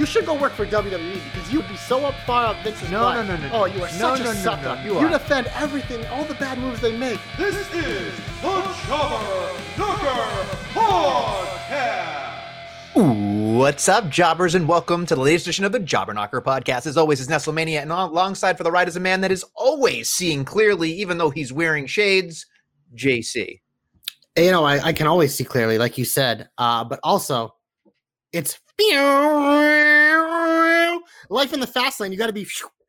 You should go work for WWE because you'd be so up far up Vince's No, butt. no, no, no, no. Oh, you are No, such no, a no, sucker. no, you are. defend everything, all the bad moves they make. This is the Jobber Knocker Podcast. What's up, jobbers, and welcome to the latest edition of the Jobber Knocker podcast. As always, is Nestlemania, and alongside for the ride is a man that is always seeing clearly, even though he's wearing shades. JC. You know, I, I can always see clearly, like you said, uh, but also it's life in the fast lane. You got to be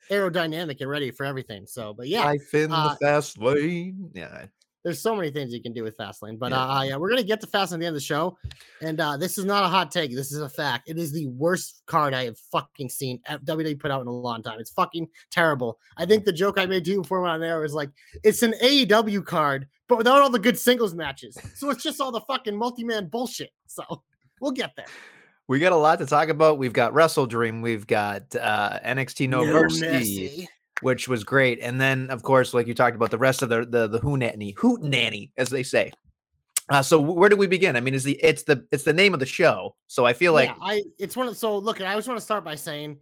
aerodynamic and ready for everything. So, but yeah, Life in uh, the fast lane. Yeah. there's so many things you can do with Fastlane. But Yeah. uh, yeah, we're gonna get to Fastlane at the end of the show, and uh, this is not a hot take. This is a fact. It is the worst card I have fucking seen at WWE put out in a long time. It's fucking terrible. I think the joke I made to you before on there was like, it's an AEW card, but without all the good singles matches. So it's just all the fucking multi-man bullshit. So we'll get there. We got a lot to talk about. We've got Wrestle Dream. We've got uh, NXT No, Mercy, mercy. which was great. And then, of course, like you talked about, the rest of the the the Hoonanny, Hoot Nanny, as they say. Uh, so where do we begin? I mean, is the it's the it's the name of the show. So I feel like yeah, I it's one of so look, I just want to start by saying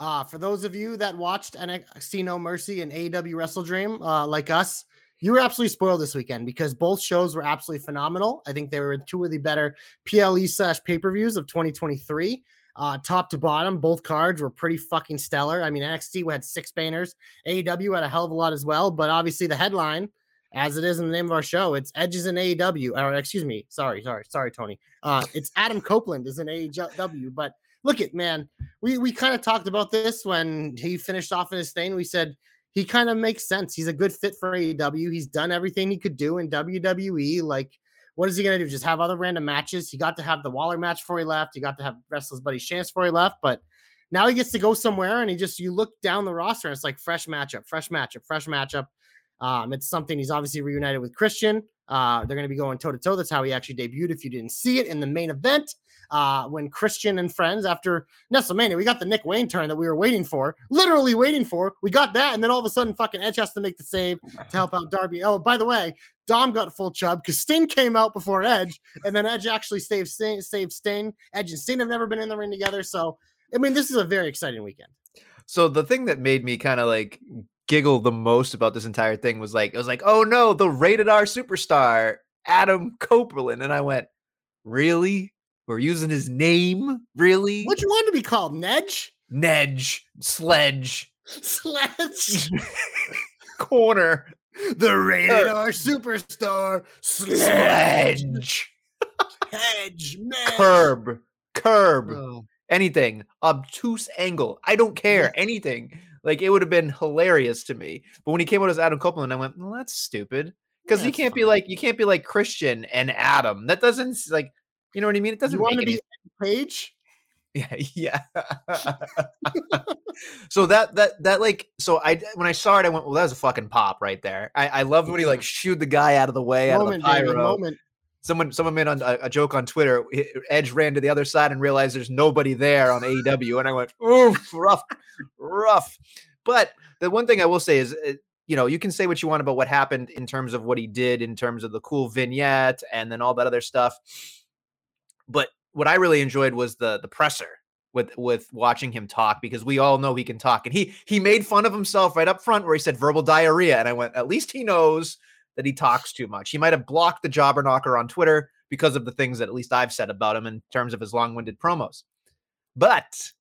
uh for those of you that watched NXT No Mercy and AEW Wrestle Dream, uh like us, you were absolutely spoiled this weekend because both shows were absolutely phenomenal. I think they were two of the better PLE slash pay-per-views of 2023. Uh, top to bottom, both cards were pretty fucking stellar. I mean, NXT had six banners, AEW had a hell of a lot as well, but obviously the headline, as it is in the name of our show, it's Edges in AEW. Or excuse me, sorry, sorry, sorry, Tony. Uh, it's Adam Copeland is in AEW, but look at man, we we kind of talked about this when he finished off in his thing. We said he kind of makes sense. He's a good fit for AEW. He's done everything he could do in WWE. Like, what is he gonna do? Just have other random matches? He got to have the Waller match before he left. He got to have wrestle his buddy Chance before he left, but now he gets to go somewhere and he just you look down the roster and it's like fresh matchup, fresh matchup, fresh matchup. Um, it's something he's obviously reunited with Christian. Uh, they're going to be going toe to toe. That's how he actually debuted. If you didn't see it in the main event, uh, when Christian and friends after WrestleMania, we got the Nick Wayne turn that we were waiting for, literally waiting for. We got that, and then all of a sudden, fucking Edge has to make the save to help out Darby. Oh, by the way, Dom got full chub because Sting came out before Edge, and then Edge actually saved Sting. Saved Sting. Edge and Sting have never been in the ring together, so I mean, this is a very exciting weekend. So the thing that made me kind of like giggle the most about this entire thing was like it was like, oh no, the rated R superstar Adam Copeland, and I went, really? We're using his name, really? What you want to be called, Nedge? Nedge, Sledge, Sledge. Corner, the rated R er. superstar. Sledge. Hedge. Man. Curb, Curb, Oh, anything, obtuse angle. I don't care, anything. Like it would have been hilarious to me. But when he came out as Adam Copeland, I went, well, that's stupid. Because Yeah, you can't be like you can't be like Christian and Adam. That doesn't like you know what I mean? It doesn't You want to be Page? Yeah, yeah. so that that that like so I when I saw it, I went, well, that was a fucking pop right there. I, I loved when he like shooed the guy out of the way out of the Moment, pyro. moment. Someone someone made on a, a joke on Twitter. Edge ran to the other side and realized there's nobody there on AEW, and I went, oof, rough, rough. But the one thing I will say is, uh, you know, you can say what you want about what happened in terms of what he did, in terms of the cool vignette, and then all that other stuff. But what I really enjoyed was the the presser with with watching him talk because we all know he can talk, and he he made fun of himself right up front where he said verbal diarrhea, and I went, at least he knows that he talks too much. He might have blocked the jobber knocker on Twitter because of the things that at least I've said about him in terms of his long-winded promos. But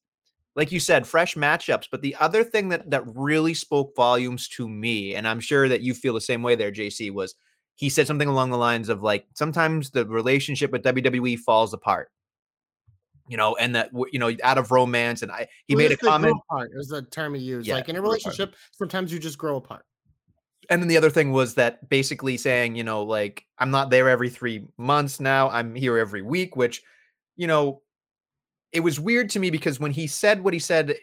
like you said, fresh matchups. But the other thing that that really spoke volumes to me, and I'm sure that you feel the same way there, JC, was he said something along the lines of like sometimes the relationship with WWE falls apart. You know, and that you know, out of romance, and I he It made a comment. apart. It was the term he used. Yeah, like in a relationship, sometimes you just grow apart. And then the other thing was that basically saying, you know, like I'm not there every three months now. I'm here every week, which, you know, it was weird to me because when he said what he said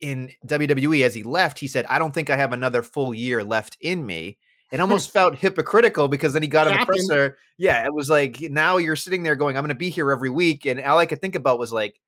in WWE as he left, he said, I don't think I have another full year left in me. It almost felt hypocritical because then he got in the presser. Yeah, it was like now you're sitting there going, I'm gonna be here every week. And all I could think about was like,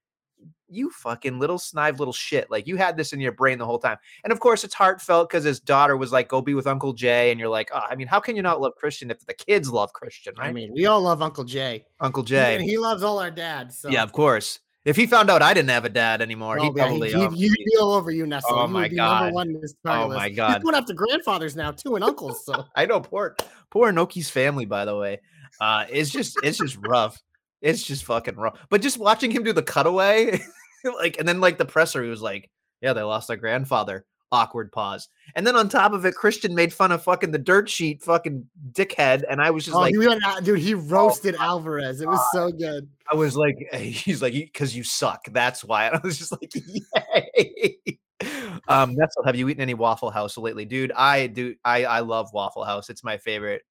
you fucking little snive little shit. Like you had this in your brain the whole time. And of course, it's heartfelt because his daughter was like, go be with Uncle Jay. And you're like, oh, I mean, how can you not love Christian if the kids love Christian, right? I mean, we all love Uncle Jay. Uncle Jay. and he loves all our dads. So. Yeah, of course. If he found out I didn't have a dad anymore, Oh, he'd yeah, probably. he'd, um, he'd, he'd be all over you, Nestle. Oh my God. Number one Oh my list. God. He's going after grandfathers now too and uncles. So I know poor poor Noki's family, by the way. Uh it's just it's just rough. It's just fucking rough. But just watching him do the cutaway, like and then like the presser, he was like, Yeah, they lost their grandfather. Awkward pause. And then on top of it, Christian made fun of fucking the dirt sheet fucking dickhead. And I was just oh, like, out, dude, he roasted Alvarez. It was so good. I was like, he's like, because you suck. That's why. And I was just like, yay. um, Nestle, have you eaten any Waffle House lately, dude? I do. I I love Waffle House. It's my favorite.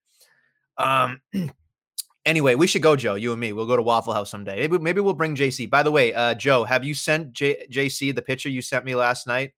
Um. Anyway, we should go, Joe. You and me. We'll go to Waffle House someday. Maybe, maybe we'll bring JC. By the way, uh, Joe, have you sent J- JC the picture you sent me last night?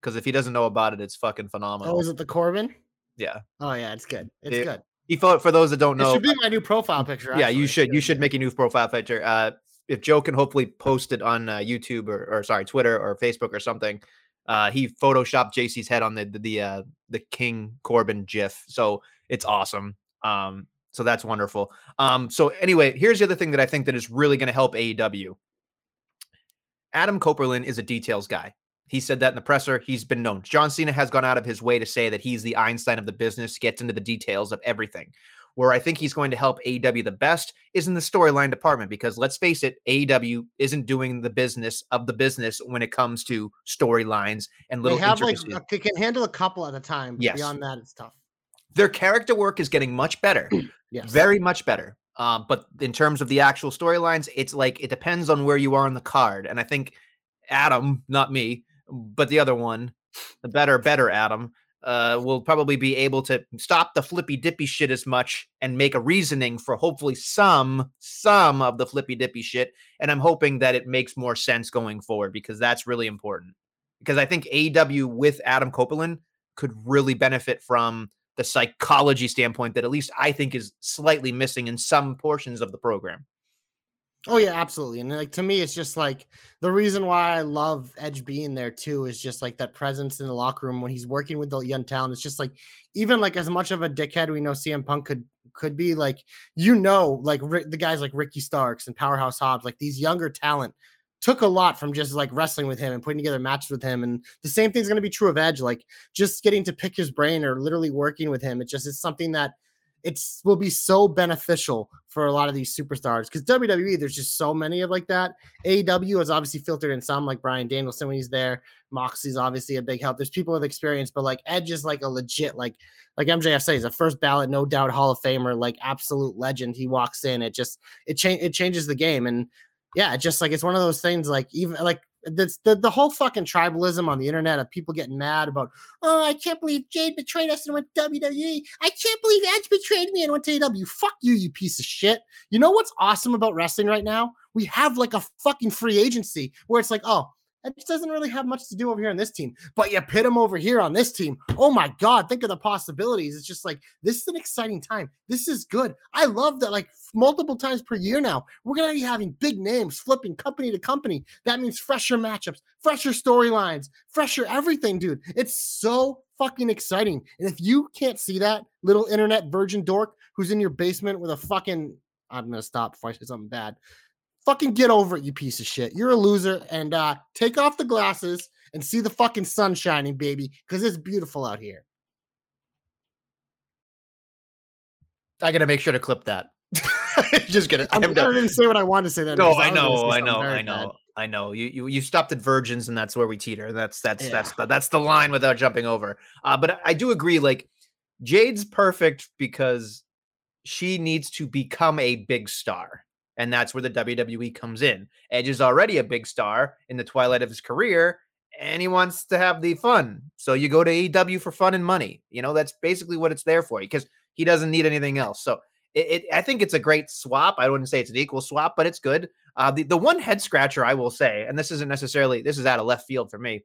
Because if he doesn't know about it, it's fucking phenomenal. Oh, is it the Corbin? yeah. Oh yeah, it's good. It's It- good. He for, for those that don't know, It should be my new profile picture. yeah, you should. You should make a new profile picture. Uh, if Joe can hopefully post it on uh, YouTube or, or sorry, Twitter or Facebook or something. Uh, he photoshopped JC's head on the the the, uh, the King Corbin GIF, so it's awesome. Um, so that's wonderful. Um, so anyway, here's the other thing that I think that is really going to help AEW. Adam Copeland is a details guy. He said that in the presser. He's been known. John Cena has gone out of his way to say that he's the Einstein of the business, gets into the details of everything. Where I think he's going to help AEW the best is in the storyline department because let's face it, AEW isn't doing the business of the business when it comes to storylines and They little have like they can handle a couple at a time. But Yes. Beyond that, it's tough. Their character work is getting much better. Yes. very much better. Um, but in terms of the actual storylines, it's like it depends on where you are on the card. And I think Adam, not me, but the other one, the better, better Adam, uh, will probably be able to stop the flippy dippy shit as much and make a reasoning for hopefully some some of the flippy dippy shit. And I'm hoping that it makes more sense going forward because that's really important. Because I think AW with Adam Copeland could really benefit from the psychology standpoint that at least I think is slightly missing in some portions of the program. Oh yeah, absolutely. And like to me, it's just like the reason why I love Edge being there too is just like that presence in the locker room when he's working with the young talent. It's just like even like as much of a dickhead we know CM Punk could could be like you know like the guys like Ricky Starks and Powerhouse Hobbs like these younger talent took a lot from just like wrestling with him and putting together matches with him and the same thing's going to be true of Edge like just getting to pick his brain or literally working with him it just is something that it's will be so beneficial for a lot of these superstars because WWE, there's just so many of like that. AEW is obviously filtered in some, like Bryan Danielson when he's there. Moxie's obviously a big help. There's people with experience, but like Edge is like a legit, like like MJF says, a first ballot, no doubt Hall of Famer, like absolute legend. He walks in, it just it change it changes the game. And yeah, just like it's one of those things like even like that's the, the whole fucking tribalism on the internet of people getting mad about oh, I can't believe Jade betrayed us and went to WWE. I can't believe Edge betrayed me and went to AEW. Fuck you, you piece of shit. You know what's awesome about wrestling right now? We have like a fucking free agency where it's like, oh, Edge doesn't really have much to do over here on this team, but you pit him over here on this team. Oh my God, think of the possibilities. It's just like, this is an exciting time. This is good. I love that, like, multiple times per year now. We're to be having big names flipping company to company. That means fresher matchups, fresher storylines, fresher everything, dude. It's so fucking exciting. And if you can't see that little internet virgin dork who's in your basement with a fucking, I'm to stop before I say something bad. Fucking get over it, you piece of shit. You're a loser. And uh take off the glasses and see the fucking sun shining, baby, because it's beautiful out here. I gotta make sure to clip that. Just gonna. I'm, I I'm done. didn't say what I wanted to say then. No, I gonna know, I know, I bad. know, I know. You you you stopped at virgins, and that's where we teeter. That's that's Yeah. that's the, that's the line without jumping over. Uh, but I do agree. Like Jade's perfect because she needs to become a big star, and that's where the WWE comes in. Edge is already a big star in the twilight of his career, and he wants to have the fun. So you go to AEW for fun and money. You know, that's basically what it's there for because he doesn't need anything else. So it, it, I think it's a great swap. I wouldn't say it's an equal swap, but it's good. Uh, the, the one head scratcher I will say, and this isn't necessarily, this is out of left field for me.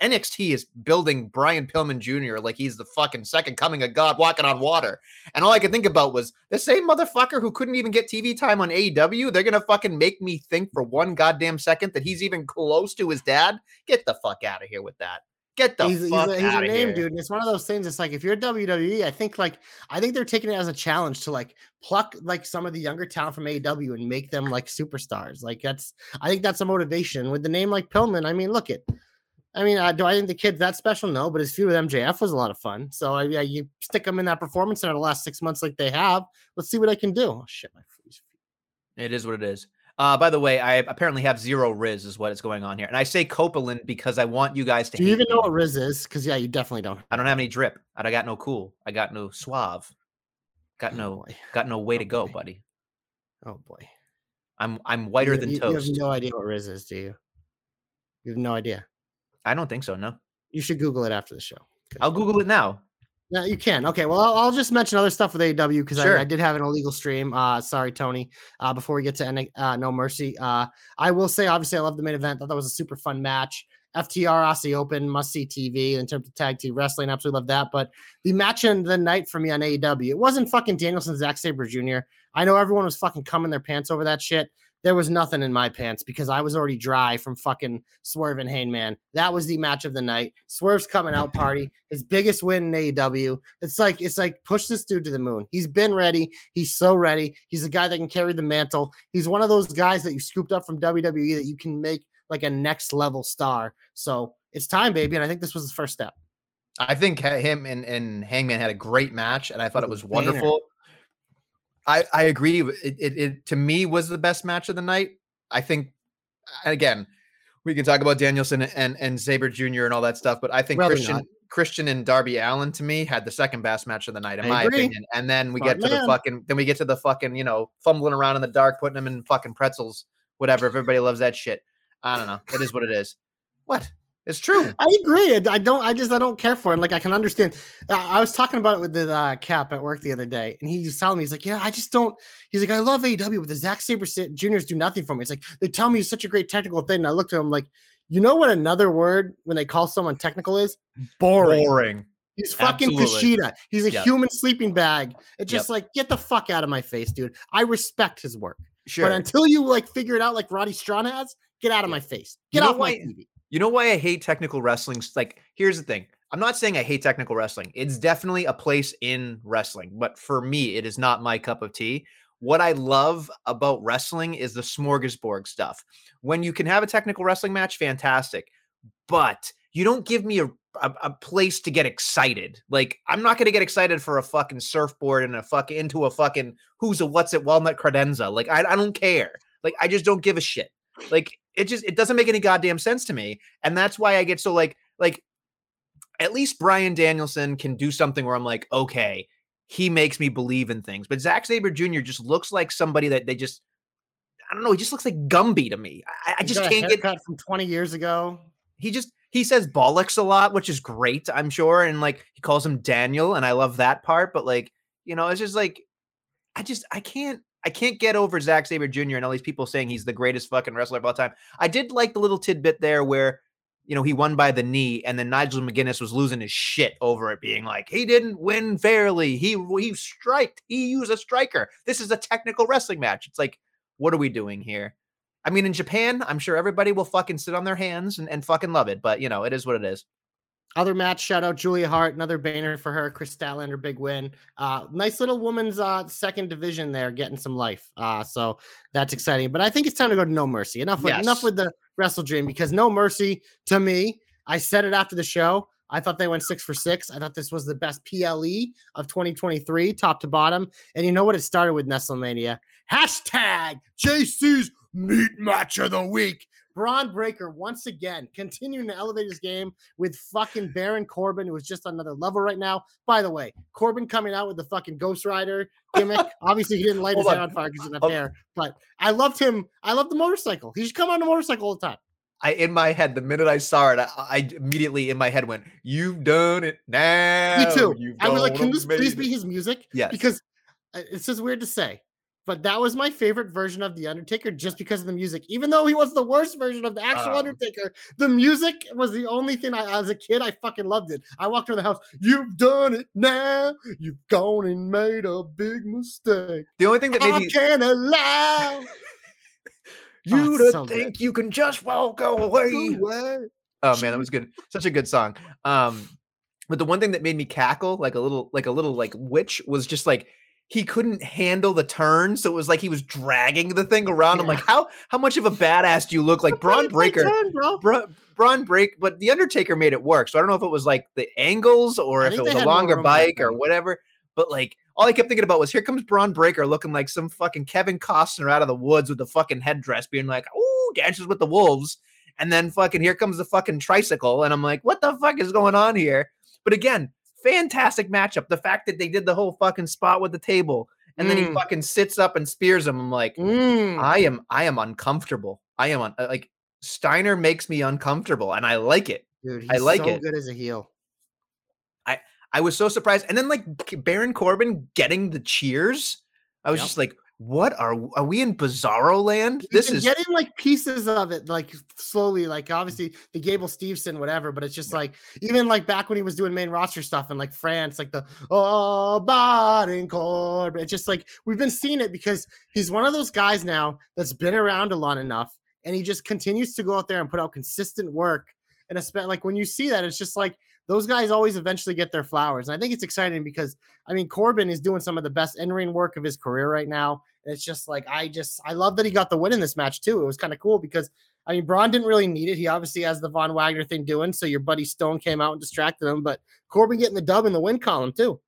NXT is building Brian Pillman Jr. like he's the fucking second coming of God walking on water. And all I could think about was the same motherfucker who couldn't even get TV time on AEW. They're going to fucking make me think for one goddamn second that he's even close to his dad. Get the fuck out of here with that. Get the he's, fuck he's a, he's a out name, here. dude. And it's one of those things. It's like if you're WWE, I think like I think they're taking it as a challenge to like pluck like some of the younger talent from AEW and make them like superstars. Like that's I think that's a motivation with the name like Pillman. I mean, look it. I mean, uh, do I think the kid's that special? No, but his feud with MJF was a lot of fun. So uh, yeah, you stick him in that performance center the last six months like they have. Let's see what I can do. Oh shit, my freeze. It is what it is. Uh, by the way, I apparently have zero Riz, is what is going on here. And I say Copeland because I want you guys to. Do you even know what Riz is? Because yeah, you definitely don't. I don't have any drip. I got no cool. I got no suave. Got Oh, no, got no way to Oh, go, boy. buddy. Oh boy. I'm, I'm whiter You- than you, toast. You have no idea what Riz is, do you? You have no idea. I don't think so. No, You should Google it after the show. I'll Google it now. No, you can. Okay, well, I'll, I'll just mention other stuff with AEW because Sure. I, I did have an illegal stream. Uh, sorry, Tony. Uh, before we get to N- uh, No Mercy, uh, I will say, obviously, I love the main event. Thought that was a super fun match. FTR Aussie Open, must see TV in terms of tag team wrestling. Absolutely love that. But the match in the night for me on AEW, it wasn't fucking Danielson, Zack Sabre Jr. I know everyone was fucking coming their pants over that shit. There was nothing in my pants because I was already dry from fucking Swerve and Hangman. That was the match of the night. Swerve's coming out party, his biggest win in AEW. It's like it's like push this dude to the moon. He's been ready. He's so ready. He's a guy that can carry the mantle. He's one of those guys that you scooped up from WWE that you can make like a next level star. So it's time, baby. And I think this was the first step. I think him and, and Hangman had a great match, and I thought it was wonderful. I I agree. It, it, it to me was the best match of the night. I think again, we can talk about Danielson and and Sabre Jr. and all that stuff, but I think Christian not. Christian and Darby Allin to me had the second best match of the night in I my agree. opinion. And then we get to the fucking then we get to the fucking you know fumbling around in the dark, putting them in fucking pretzels, whatever. If everybody loves that shit, I don't know. It is what it is. What? It's true. I agree. I I don't. I just I don't care for it. Like I can understand. Uh, I was talking about it with the uh, Cap at work the other day, and he was telling me he's like, "Yeah, I just don't." He's like, "I love AEW, but the Zack Sabre Juniors do nothing for me." It's like they tell me he's such a great technical thing. And I looked at him like, you know what? Another word when they call someone technical is boring. Boring. He's fucking Absolutely. Kushida. He's a Yep. human sleeping bag. It's just like get the fuck out of my face, dude. I respect his work, Sure. but until you like figure it out, like Roddy Strong has, get out of Yeah. my face. Get know off my why- TV. You know why I hate technical wrestling? Like, here's the thing. I'm not saying I hate technical wrestling. It's definitely a place in wrestling, but for me, it is not my cup of tea. What I love about wrestling is the smorgasbord stuff. When you can have a technical wrestling match, fantastic. But you don't give me a, a, a place to get excited. Like, I'm not going to get excited for a fucking surfboard and a fuck into a fucking who's a what's it walnut credenza. Like, I, I don't care. Like, I just don't give a shit. Like, it just it doesn't make any goddamn sense to me and that's why i get so like like at least bryan danielson can do something where i'm like okay he makes me believe in things but zack sabre jr just looks like somebody that they just i don't know he just looks like gumby to me i, I just can't get haircut from 20 years ago. he just he says bollocks a lot which is great i'm sure and like he calls him daniel and i love that part but like you know it's just like i just i can't i can't get over Zack sabre jr and all these people saying he's the greatest fucking wrestler of all time. I did like the little tidbit there where you know he won by the knee and then nigel mcguinness was losing his shit over it being like he didn't win fairly. He he striked. He used a striker. This is a technical wrestling match. It's like what are we doing here? I mean, in Japan, I'm sure everybody will fucking sit on their hands and, and fucking love it, but you know, it is what it is. Other match, shout out Julia Hart, another banner for her. Kris Statlander, big win. Uh, nice little woman's uh, second division there, getting some life. Uh, so that's exciting. But I think it's time to go to No Mercy. Enough with enough with the Wrestle Dream because No Mercy to me, I said it after the show. I thought they went six for six. I thought this was the best PLE of 2023, top to bottom. And you know what? It started with Nestlemania. Hashtag JC's meat match of the week. Bron Breakker once again continuing to elevate his game with fucking Baron Corbin, who is just another level right now. By the way, Corbin coming out with the fucking Ghost Rider gimmick. Obviously, he didn't light his hair on. fire because he doesn't have Hold- hair. But I loved him. I love the motorcycle. He should come on the motorcycle all the time. I in my head the minute I saw it, I, I immediately in my head went, "You've done it now." Me too. You've I was like, can this please it." be his music? Yes. Because uh, it's just weird to say, but that was my favorite version of The Undertaker just because of the music. Even though he was the worst version of the actual Um, Undertaker, the music was the only thing I, as a kid, I fucking loved it. I walked around the house, you've done it now. You've gone and made a big mistake. The only thing that made I me can't allow. you it's to so good. think you can just walk away. away. Oh man, that was good. Such a good song. Um, but the one thing that made me cackle like a little, like a little, like witch was just like he couldn't handle the turn, so it was like he was dragging the thing around. I'm like, how how much of a badass do you look? Like Bron Breakker, turn, bro. Bra- Braun Break, but the Undertaker made it work. So I don't know if it was like the angles or I if it was a longer bike or whatever. But like all I kept thinking about was here comes Bron Breakker looking like some fucking Kevin Costner out of the woods with the fucking headdress, being like, "Ooh, dances with the wolves," and then fucking here comes the fucking tricycle, and I'm like, "What the fuck is going on here?" But again, fantastic matchup. The fact that they did the whole fucking spot with the table, and then he Mm. fucking sits up and spears him. I'm like, Mm. I am I am uncomfortable. I am on like Steiner makes me uncomfortable and I like it. Dude, he's I like so it. good as a heel. I I was so surprised. And then like Baron Corbin getting the cheers. I was Yep. just like, what are are we in bizarro land? This is getting like pieces of it, like slowly, like obviously the Gable Steveson, whatever. But it's just like even like back when he was doing main roster stuff in like France, like the oh Baron Corbin. It's just like we've been seeing it because he's one of those guys now that's been around a lot enough, and he just continues to go out there and put out consistent work. And especially like when you see that, it's just like those guys always eventually get their flowers. And I think it's exciting because I mean Corbin is doing some of the best in-ring work of his career right now. And it's just like I just I love that he got the win in this match too. It was kind of cool because I mean Bron didn't really need it. He obviously has the Von Wagner thing doing, so your buddy Stone came out and distracted him, but Corbin getting the dub in the win column too.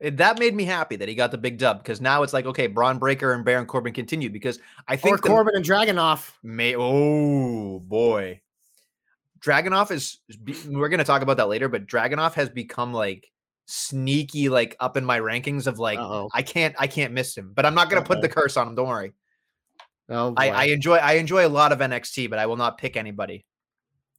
it- that made me happy that he got the big dub because now it's like okay, Bron Breakker and Baron Corbin continue because I Or think the- Corbin and Dragunov. May oh boy, Dragunov is. We're gonna talk about that later, but Dragunov has become like sneaky, like up in my rankings of like Uh-oh. I can't I can't miss him, but I'm not gonna put the curse on him. Don't worry. Oh, I. I enjoy I enjoy a lot of NXT, but I will not pick anybody.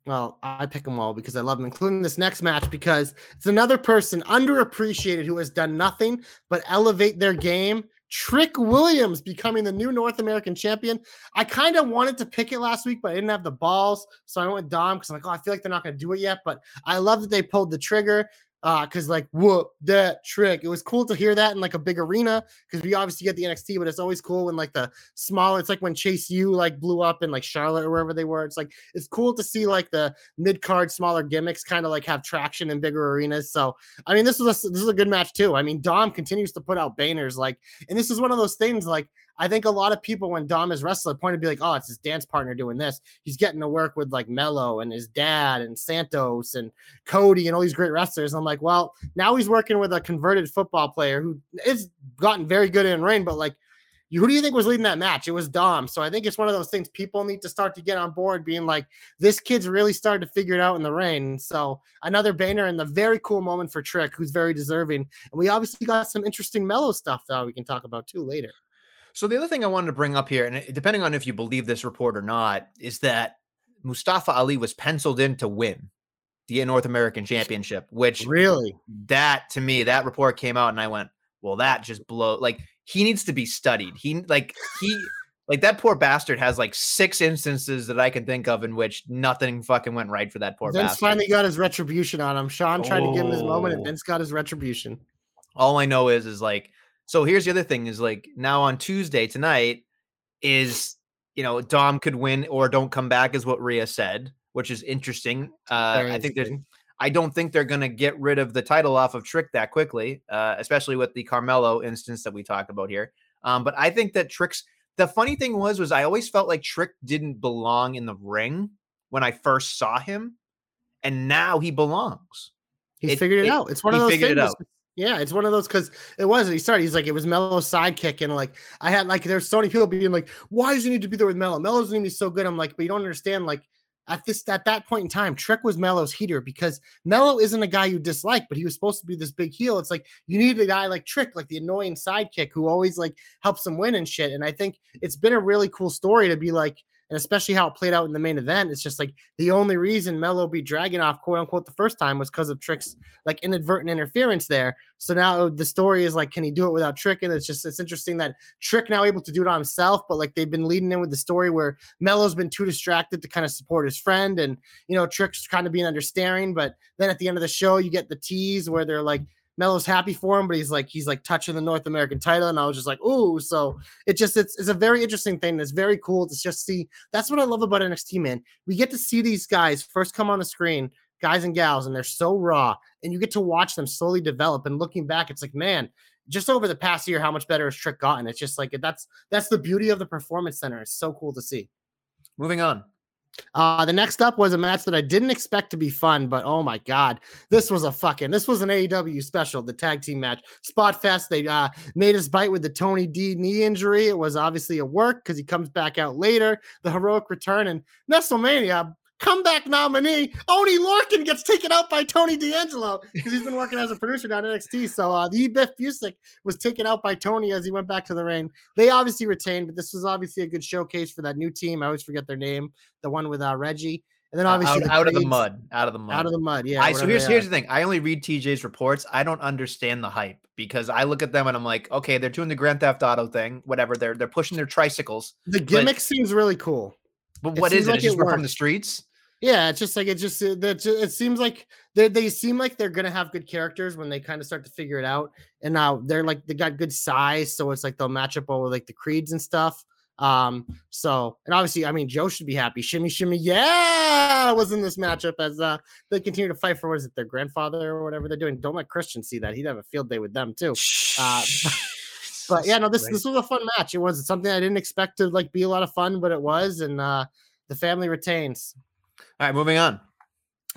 Well, I pick them all because I love them, including this next match because it's another person underappreciated who has done nothing but elevate their game. Trick Williams becoming the new North American champion. I kind of wanted to pick it last week, but I didn't have the balls. So I went Dom because I'm like, oh, I feel like they're not going to do it yet. But I love that they pulled the trigger Uh, because, like, whoop, that trick. It was cool to hear that in like a big arena because we obviously get the NXT, but it's always cool when like the small it's like when Chase U like blew up in like Charlotte or wherever they were. It's like, it's cool to see like the mid card smaller gimmicks kind of like have traction in bigger arenas. So I mean, this was a, this is a good match too. I mean, Dom continues to put out banners like, and this is one of those things like. I think a lot of people when Dom is wrestler point to be like, oh, it's his dance partner doing this. He's getting to work with like Melo and his dad and Santos and Cody and all these great wrestlers. I'm like, well, now he's working with a converted football player who is gotten very good in ring, but like who do you think was leading that match? It was Dom. So I think it's one of those things people need to start to get on board, being like, this kid's really started to figure it out in the ring. So another banner and the very cool moment for Trick, who's very deserving. And we obviously got some interesting Melo stuff that we can talk about too later. So the other thing I wanted to bring up here, and eh, depending on if you believe this report or not, is that Mustafa Ali was penciled in to win the North American Championship, which Really? that to me, that report came out, and I went, "Well, that just blow." Like he needs to be studied. He like he like that poor bastard has like six instances that I can think of in which nothing fucking went right for that poor Vince bastard. finally got his retribution on him. Sean tried to give him his moment, and Oh. Vince got his retribution. all I know is is like so here's the other thing is like now on Tuesday tonight is you know Dom could win or don't come back is what Rhea said, which is interesting. Uh I think there's. I don't think they're going to get rid of the title off of Trick that quickly, uh, especially with the Carmelo instance that we talked about here. Um, but I think that Trick's the funny thing was was I always felt like Trick didn't belong in the ring when I first saw him, and now he belongs. He It- figured it, it- out. It's one of those figured it things. Yeah, it's one of those because it wasn't. He started. He's like, it was Melo's sidekick, and like I had like there's so many people being like, why does he need to be there with Melo? Melo's gonna be so good. I'm like, but you don't understand. Like at this at that point in time, Trick was Melo's heater because Melo isn't a guy you dislike, but he was supposed to be this big heel. It's like you need a guy like Trick, like the annoying sidekick who always like helps him win and shit. And I think it's been a really cool story to be like and especially how it played out in the main event. It's just like the only reason Melo beat Dragunov, quote unquote, the first time was because of Trick's like inadvertent interference there. So now the story is like, can he do it without Trick? And it's just it's interesting that Trick now able to do it on himself, but like they've been leading in with the story where Melo's been too distracted to kind of support his friend, and you know Trick's kind of being understanding. But then at the end of the show, you get the tease where they're like Melo's happy for him, but he's like he's like touching the North American title, and I was just like, ooh. So it just it's, it's a very interesting thing. It's very cool to just see. That's what I love about NXT, man. We get to see these guys first come on the screen, guys and gals, and they're so raw, and you get to watch them slowly develop. And looking back, it's like, man, just over the past year, how much better has Trick gotten? It's just like that's that's the beauty of the performance center. It's so cool to see. Moving on. Uh, the next up was a match that I didn't expect to be fun, but oh my god, this was a fucking this was an AEW special, the tag team match. Spot Fest, they uh made us bite with the Tony D knee injury. It was obviously a work because he comes back out later. The heroic return and WrestleMania comeback nominee. Oni Lorcan gets taken out by Tony D'Angelo because he's been working as a producer down at NXT. So uh, the Biff Busick was taken out by Tony as he went back to the ring. They obviously retained, but this was obviously a good showcase for that new team. I always forget their name, the one with uh, Reggie. And then obviously out, the out of the mud, out of the mud, out of the mud. Yeah. I, so here's here's the thing. I only read TJ's reports. I don't understand the hype because I look at them and I'm like, okay, they're doing the Grand Theft Auto thing, whatever. They're they're pushing their tricycles, the gimmick seems really cool. but It what is it? like It's just it from the streets. Yeah, it's just like it just uh, that it seems like they they seem like they're gonna have good characters when they kind of start to figure it out. And now they're like they got good size, so it's like they'll match up over with like the creeds and stuff. Um, so and obviously, I mean, Joe should be happy. Shimmy, shimmy, yeah, was in this matchup as uh they continue to fight for what is it, their grandfather or whatever they're doing. Don't let Christian see that. He'd have a field day with them too. Uh, But yeah, no, this this was a fun match. It was something I didn't expect to like be a lot of fun, but it was, and uh the family retains. All right, moving on.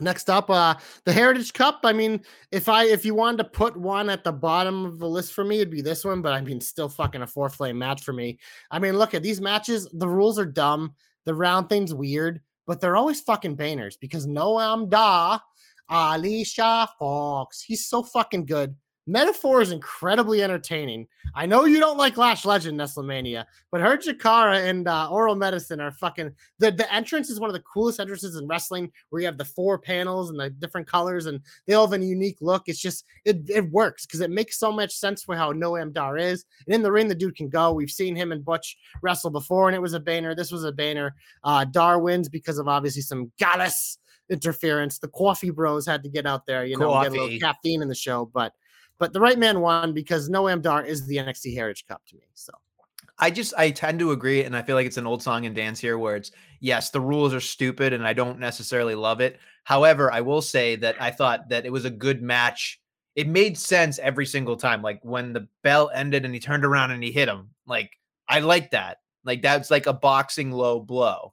Next up, uh, the Heritage Cup. I mean, if I if you wanted to put one at the bottom of the list for me, it'd be this one. But I mean, still fucking a four flame match for me. I mean, look at these matches. The rules are dumb. The round thing's weird, but they're always fucking bangers because Noam Dar, Alicia Fox, he's so fucking good. Meta-Four is incredibly entertaining. I know you don't like Lash Legend, Nestlemania, but her Jakara and uh, Oro Mensah are fucking. The, the entrance is one of the coolest entrances in wrestling where you have the four panels and the different colors and they all have a unique look. It's just, it, it works because it makes so much sense for how Noam Dar is. And in the ring, the dude can go. We've seen him and Butch wrestle before and it was a banner. This was a banner. Uh, Dar wins because of obviously some Gallus interference. The coffee bros had to get out there, you know, get a little caffeine in the show, but. But the right man won because Noam Dar is the NXT Heritage Cup to me. So I just I tend to agree, and I feel like it's an old song and dance here, where it's yes, the rules are stupid, and I don't necessarily love it. However, I will say that I thought that it was a good match. It made sense every single time. Like when the bell ended and he turned around and he hit him. Like I like that. Like that's like a boxing low blow.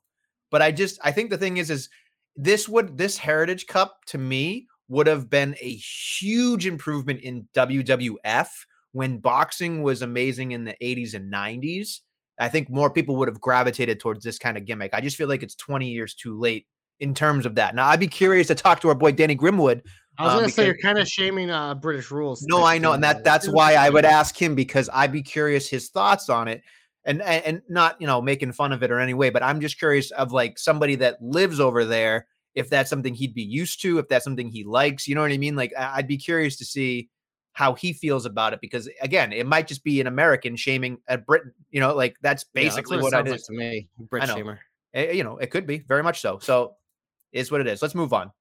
But I just I think the thing is is this would this Heritage Cup to me would have been a huge improvement in WWF when boxing was amazing in the 80s and 90s. I think more people would have gravitated towards this kind of gimmick. I just feel like it's 20 years too late in terms of that. Now, I'd be curious to talk to our boy Danny Grimwood. I was Um, gonna say you're kind of shaming uh British rules. No, I know, and that that's why I would ask him because I'd be curious his thoughts on it, and and, and not you know making fun of it or any way, but I'm just curious of like somebody that lives over there if that's something he'd be used to, if that's something he likes. You know what I mean? Like I- I'd be curious to see how he feels about it because again, it might just be an American shaming a Britain. You know, like that's Yeah, that's basically what it sounds is. like to me. Brit know. shamer. Eh, You know, it could be very much so. So is what it is. Let's move on.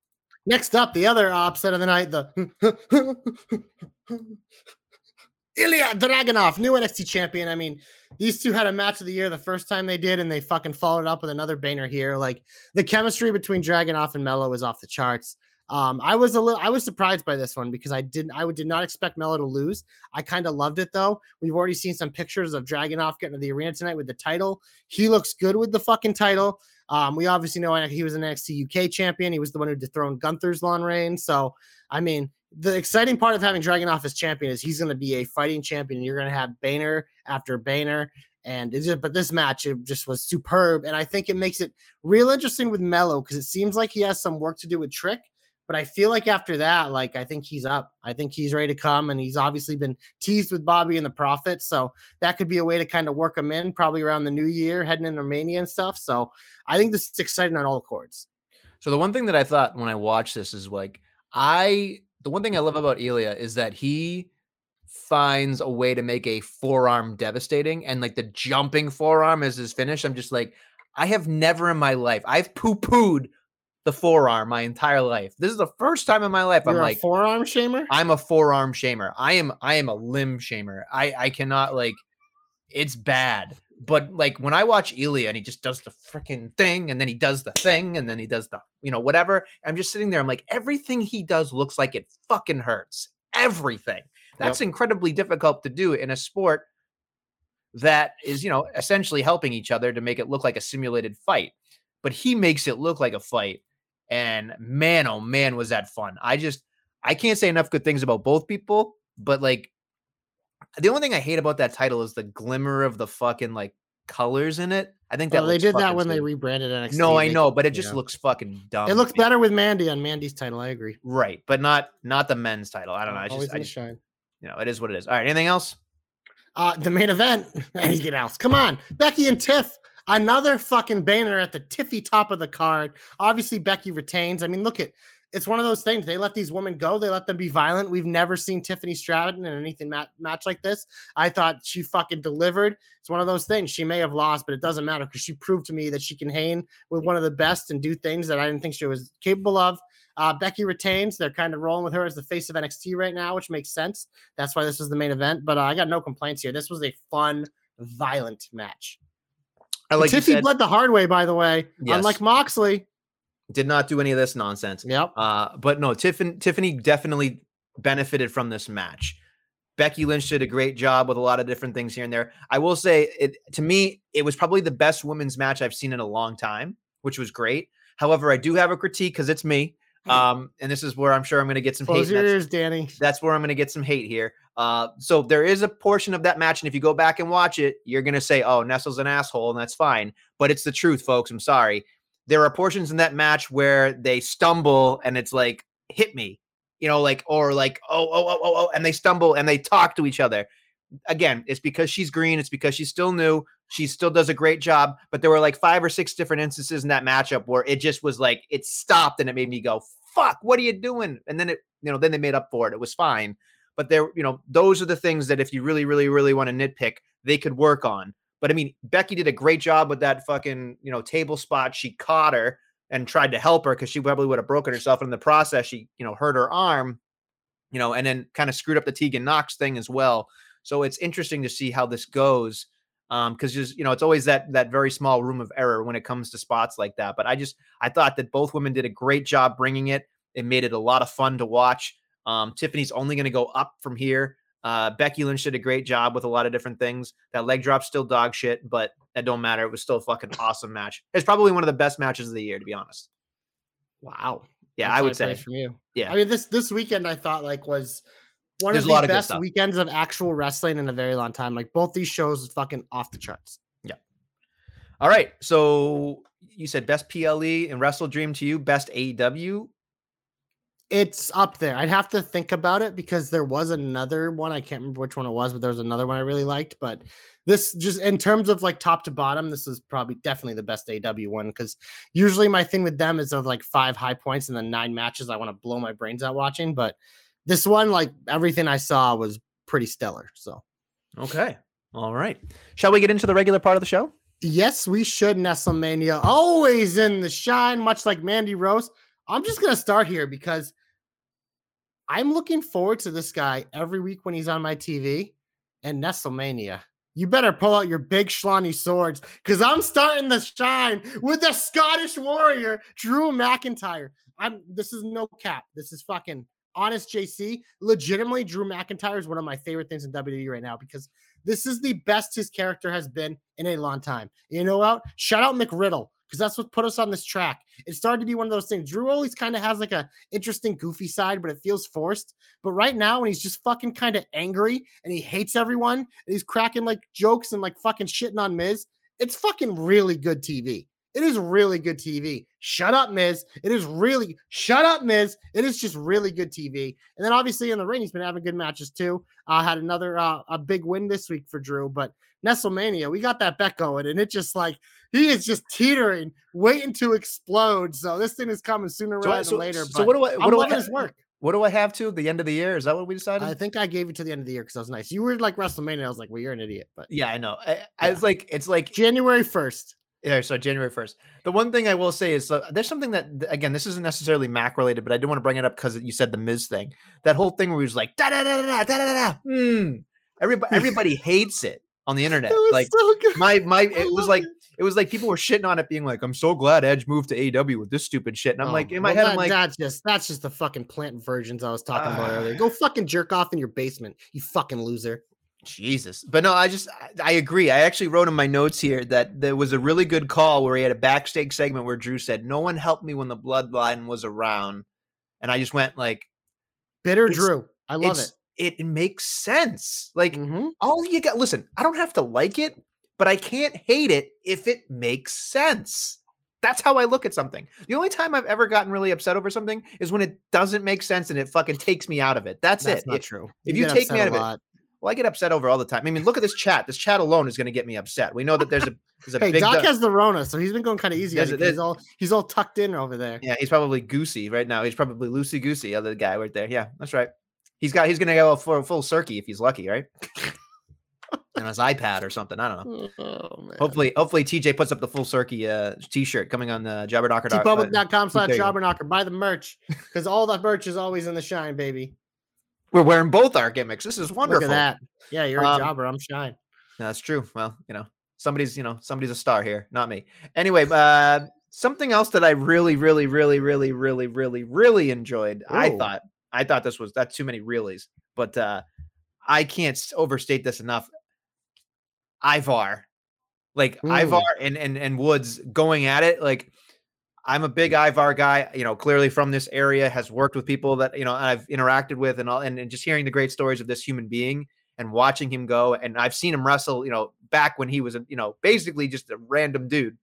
Next up, the other upset of the night, the Ilya Dragunov, new NXT champion. I mean, these two had a match of the year the first time they did, and they fucking followed up with another banger here. Like the chemistry between Dragunov and Melo is off the charts. Um, I was a little, I was surprised by this one because I didn't, I did not expect Melo to lose. I kind of loved it though. We've already seen some pictures of Dragunov getting to the arena tonight with the title. He looks good with the fucking title. Um, we obviously know he was an NXT UK champion. He was the one who dethroned Gunther's long reign. So, I mean, the exciting part of having Dragunov as champion is he's going to be a fighting champion. You're going to have Banner after Banner. And it's just, but this match, it just was superb. And I think it makes it real interesting with Melo because it seems like he has some work to do with Trick. But I feel like after that, like I think he's up. I think he's ready to come, and he's obviously been teased with Bobby and the Prophet, so that could be a way to kind of work him in, probably around the new year, heading into Romania and stuff. So I think this is exciting on all chords. So the one thing that I thought when I watched this is like I the one thing I love about Ilya is that he finds a way to make a forearm devastating and like the jumping forearm as his finish. I'm just like, I have never in my life, I've poo-pooed the forearm my entire life. This is the first time in my life You're I'm a like, forearm shamer. I'm a forearm shamer. I am I am a limb shamer. I I cannot like it's bad. But like when I watch Ilya and he just does the freaking thing and then he does the thing and then he does the you know whatever, I'm just sitting there I'm like everything he does looks like it fucking hurts. Everything. That's incredibly difficult to do in a sport that is, you know, essentially helping each other to make it look like a simulated fight. But he makes it look like a fight. And man, oh man, was that fun. I just, I can't say enough good things about both people, but like, the only thing I hate about that title is the glimmer of the fucking like colors in it. I think that Well, they did that when they rebranded NXT. No, I know, but it just yeah. looks fucking dumb. It looks better with Mandy on Mandy's title. I agree. right? But not not the men's title. I don't know. I Always just, I just shine. you know, it is what it is. All right, anything else? Uh, the main event. Anything else? Come on, Becky and Tiff. Another fucking banner at the Tiffy top of the card. Obviously, Becky retains. I mean, look at it's one of those things. They let these women go. They let them be violent. We've never seen Tiffany Stratton in anything mat- match like this. I thought she fucking delivered. It's one of those things. She may have lost, but it doesn't matter because she proved to me that she can hang with one of the best and do things that I didn't think she was capable of. Uh, Becky retains. They're kind of rolling with her as the face of NXT right now, which makes sense. That's why this was the main event. But uh, I got no complaints here. This was a fun, violent match. I like Tiffy said, bled the hard way, by the way. Yes. Unlike Moxley. Did not do any of this nonsense. Yep. Uh, but no, Tiffany Tiffany definitely benefited from this match. Becky Lynch did a great job with a lot of different things here and there. I will say it to me, it was probably the best women's match I've seen in a long time, which was great. However, I do have a critique because it's me. Um, and this is where I'm sure I'm going to get some hate. Close and your that's- ears, Danny. that's where I'm going to get some hate here. Uh, so there is a portion of that match, and if you go back and watch it, you're going to say, "Oh, Nestle's an asshole," and that's fine. But it's the truth, folks. I'm sorry. There are portions in that match where they stumble, and it's like, "Hit me," you know, like or like, "Oh, oh, oh, oh, oh," and they stumble and they talk to each other. Again, it's because she's green. It's because she's still new. She still does a great job. But there were like five or six different instances in that matchup where it just was like it stopped, and it made me go, "Fuck, what are you doing?" And then it, you know, then they made up for it. It was fine but there you know those are the things that if you really really really want to nitpick they could work on but i mean becky did a great job with that fucking you know table spot. She caught her and tried to help her because she probably would have broken herself in the process. She you know hurt her arm you know and then kind of screwed up the tegan nox thing as well. So it's interesting to see how this goes um because just you know it's always that that very small room of error when it comes to spots like that. But i just i thought that both women did a great job bringing it. It made it a lot of fun to watch. Um, Tiffany's only going to go up from here. Uh, Becky Lynch did a great job with a lot of different things. That leg drop's still dog shit, but that don't matter. It was still a fucking awesome match. It's probably one of the best matches of the year, to be honest. Wow. Yeah, That's I would say. from you. Yeah. I mean, this this weekend I thought like was one There's of the best stuff. weekends of actual wrestling in a very long time. Like both these shows is fucking off the charts. Yeah. All right. So you said best PLE and Wrestle Dream to you, best AEW. It's up there. I'd have to think about it because there was another one. I can't remember which one it was, but there was another one I really liked. But this just in terms of like top to bottom, this is probably definitely the best AW one because usually my thing with them is of like five high points and then nine matches I want to blow my brains out watching. But this one, like everything I saw was pretty stellar. So Okay. All right. Shall we get into the regular part of the show? yes, we should Nestlemania always in the shine, much like Mandy Rose. I'm just gonna start here because I'm looking forward to this guy every week when he's on my TV and Nestlemania. You better pull out your big schlonny swords because I'm starting the shine with the Scottish warrior, Drew McIntyre. I'm this is no cap. This is fucking honest JC. Legitimately, Drew McIntyre is one of my favorite things in WWE right now because this is the best his character has been in a long time. You know what? Shout out McRiddle because that's what put us on this track. It started to be one of those things. Drew always kind of has like a interesting, goofy side, but it feels forced. But right now, when he's just fucking kind of angry and he hates everyone and he's cracking like jokes and like fucking shitting on Miz, it's fucking really good TV. It is really good TV. Shut up, Miz. It is really shut up, Miz. It is just really good TV. And then obviously in the ring, he's been having good matches too. Uh, had another uh, a big win this week for Drew, but Nestlemania, we got that bet going, and it just like he is just teetering, waiting to explode. So this thing is coming sooner So, rather so, than later. so what do I? I'm What do I? his work. What do I have to the end of the year? Is that what we decided? I think I gave it to the end of the year because I was nice. You were like WrestleMania. I was like, well, you're an idiot. But yeah, I know. I, I was like, it's like January 1st. Yeah, so January 1st. The one thing I will say is uh, there's something that, again, this isn't necessarily Mac related, but I do want to bring it up because you said the Miz thing. That whole thing where he was like, da da da da da da da da. Hmm. Everybody, everybody hates it on the internet. It was Like, so good. my, my, it was like, it. it was like people were shitting on it, being like, I'm so glad Edge moved to AEW with this stupid shit. And I'm Oh, like, in my well, head, that- I'm like, that's just that's just the fucking plant virgins I was talking about earlier. Ah. Go fucking jerk off in your basement, you fucking loser. Jesus. But no, I just I- I agree. I actually wrote in my notes here that there was a really good call where he had a backstage segment where Drew said, "No one helped me when the bloodline was around." And I just went like, Bitter Drew. I love it's, it. makes sense. Like. Mhm. all you got listen, I don't have to like it, but I can't hate it if it makes sense. That's how I look at something. The only time I've ever gotten really upset over something is when it doesn't make sense and it fucking takes me out of it. That's, it. That's it. not If- true. if you get take me out of it, well, I get upset over all the time. I mean, look at this chat. This chat alone is going to get me upset. We know that there's a there's a Hey, big Doc du- has the Rona, so he's been going kind of easy. There's you 'cause He's all he's all tucked in over there. yeah, he's probably goosey right now. He's probably loosey goosey. Other guy right there. Yeah, that's right. He's got he's going to go for a full circuit if he's lucky, right? on his iPad or something. I don't know. Oh. Hopefully, hopefully TJ puts up the full circuit uh, t-shirt coming on the Jobberknocker. dot- uh, slash there you jobberknocker. Buy the merch because all the merch is always in the shine, baby. We're wearing both our gimmicks. This is wonderful. Look at that. Yeah, you're Um, a jobber. I'm shine. That's true. Well, you know, somebody's, you know, somebody's a star here, not me. Anyway, uh something else that I really, really, really, really, really, really, really enjoyed. I thought I thought this was that's too many reallys, but uh I can't overstate this enough. Ivar. Like Mm. Ivar and, and and Woods going at it. Like I'm a big Ivar guy, you know, clearly from this area, has worked with people that, you know, I've interacted with and all and, and just hearing the great stories of this human being and watching him go. And I've seen him wrestle, you know, back when he was, a, you know, basically just a random dude.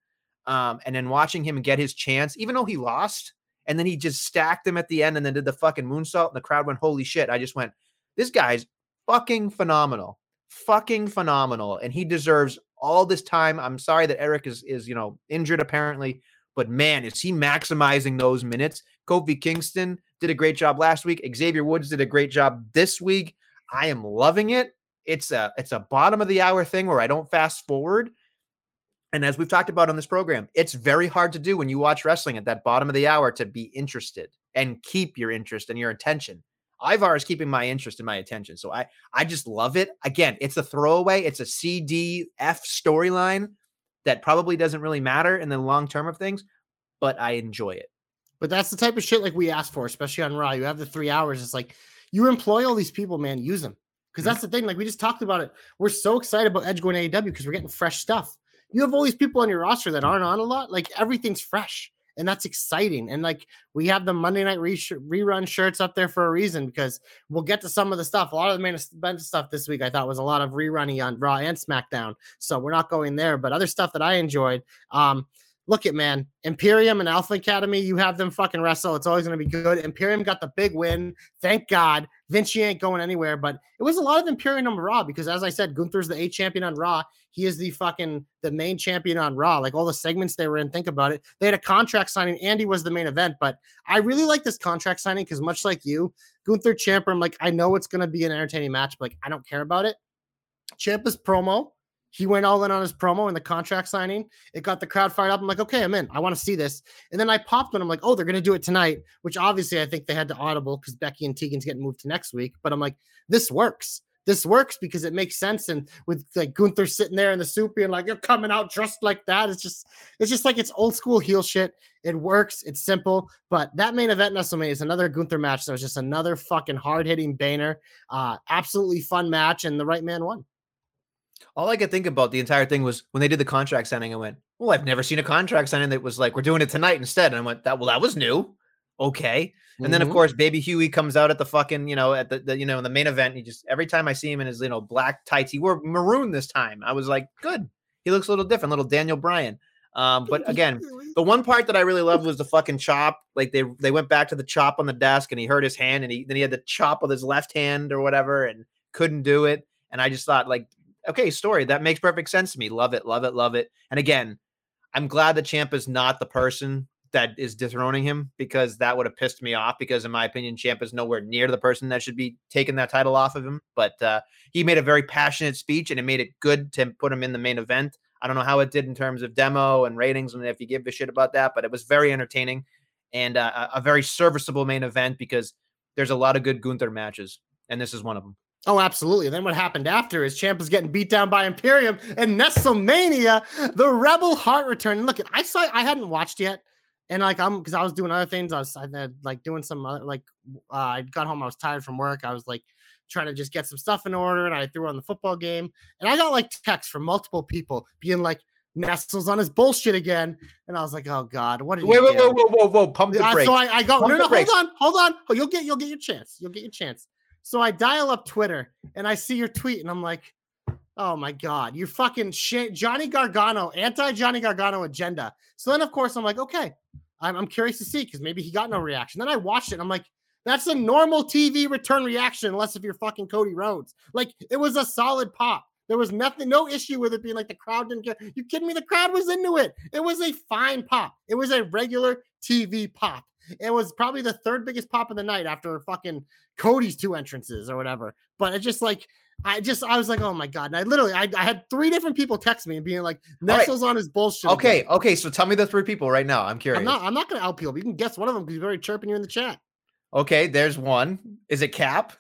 Um, and then watching him get his chance, even though he lost, and then he just stacked him at the end and then did the fucking moonsault, and the crowd went, Holy shit. I just went, This guy's fucking phenomenal. Fucking phenomenal. And he deserves all this time. I'm sorry that Eric is is, you know, injured apparently, but man, is he maximizing those minutes? Kofi Kingston did a great job last week. Xavier Woods did a great job this week. I am loving it. It's a it's a bottom of the hour thing where I don't fast forward. And as we've talked about on this program, it's very hard to do when you watch wrestling at that bottom of the hour to be interested and keep your interest and your attention. Ivar is keeping my interest and my attention. So I I just love it. Again, it's a throwaway, it's a CDF storyline that probably doesn't really matter in the long term of things, but I enjoy it. But that's the type of shit like we asked for, especially on Raw. You have the three hours. It's like you employ all these people, man. Use them because Mhm. that's the thing. Like we just talked about it. We're so excited about Edge going to AEW because we're getting fresh stuff. You have all these people on your roster that aren't on a lot. Like everything's fresh, and that's exciting. And like we have the Monday night re- rerun shirts up there for a reason because we'll get to some of the stuff. A lot of the main event stuff this week I thought was a lot of rerunning on Raw and SmackDown. So we're not going there. But other stuff that I enjoyed. Um, look at man, Imperium and Alpha Academy, you have them fucking wrestle. It's always going to be good. Imperium got the big win. Thank God. Vinci ain't going anywhere, but it was a lot of Imperium on Raw because as I said, Gunther's the A champion on Raw. He is the fucking the main champion on Raw. Like all the segments they were in, think about it. They had a contract signing. Andy was the main event, but I really like this contract signing because much like you, Gunther Ciampa, I'm like, I know it's gonna be an entertaining match, but like I don't care about it. Ciampa's promo, he went all in on his promo and the contract signing. It got the crowd fired up. I'm like, okay, I'm in. I want to see this. And then I popped when I'm like, oh, they're going to do it tonight, which obviously I think they had to audible because Becky and Tegan's getting moved to next week. But I'm like, this works. This works because it makes sense. And with like Gunther sitting there in the soup being like, you're coming out dressed like that. It's just, it's just like it's old school heel shit. It works. It's simple. But that main event WrestleMania is another Gunther match. That was just another fucking hard hitting banger. Uh, absolutely fun match. And the right man won. All I could think about the entire thing was when they did the contract signing, I went, Well, I've never seen a contract signing that was like, we're doing it tonight instead. And I went, That well, that was new. Okay. And then of Mhm. course, Baby Huey comes out at the fucking, you know, at the, the you know, in the main event. He just every time I see him in his, you know, black tights, he wore maroon this time. I was like, good. He looks a little different, little Daniel Bryan. Um, but again, the one part that I really loved was the fucking chop. Like they they went back to the chop on the desk and he hurt his hand and he then he had the chop with his left hand or whatever and couldn't do it. And I just thought like, okay, story that makes perfect sense to me. Love it, love it, love it. And again, I'm glad the champ is not the person that is dethroning him because that would have pissed me off. Because in my opinion, Ciampa is nowhere near the person that should be taking that title off of him. But uh, he made a very passionate speech, and it made it good to put him in the main event. I don't know how it did in terms of demo and ratings, and if you give a shit about that, but it was very entertaining and uh, a very serviceable main event because there's a lot of good Gunther matches, and this is one of them. Oh, absolutely. Then what happened after is Ciampa was getting beat down by Imperium and Nestlemania, the Rebel Heart return. And look, I saw I hadn't watched yet. And like I'm because I was doing other things. I was I had, like doing some other like uh, I got home, I was tired from work. I was like trying to just get some stuff in order and I threw on the football game. And I got like texts from multiple people being like, Nestle's on his bullshit again. And I was like, oh God, what did wait, you wait, do? whoa, whoa, whoa, whoa, pump the Uh, brakes. so I, I go, Pump no, no, hold on, hold on. Oh, you'll get you'll get your chance. You'll get your chance. So I dial up Twitter and I see your tweet and I'm like, oh my God, you fucking shit. Johnny Gargano, anti Johnny Gargano agenda. So then, of course, I'm like, okay, I'm, I'm curious to see because maybe he got no reaction. Then I watched it I'm like, that's a normal TV return reaction, unless if you're fucking Cody Rhodes. Like it was a solid pop. There was nothing, no issue with it being like the crowd didn't care. You kidding me? The crowd was into it. It was a fine pop. It was a regular TV pop. It was probably the third biggest pop of the night after fucking Cody's two entrances or whatever. But it just like I just I was like, oh my god! And I literally I, I had three different people text me and being like, right. Nestle's on his bullshit. again." Okay, okay. So tell me the three people right now. I'm curious. I'm not I'm not gonna out people. You can guess one of them because he's already chirping you in the chat. Okay, there's one. Is it Cap?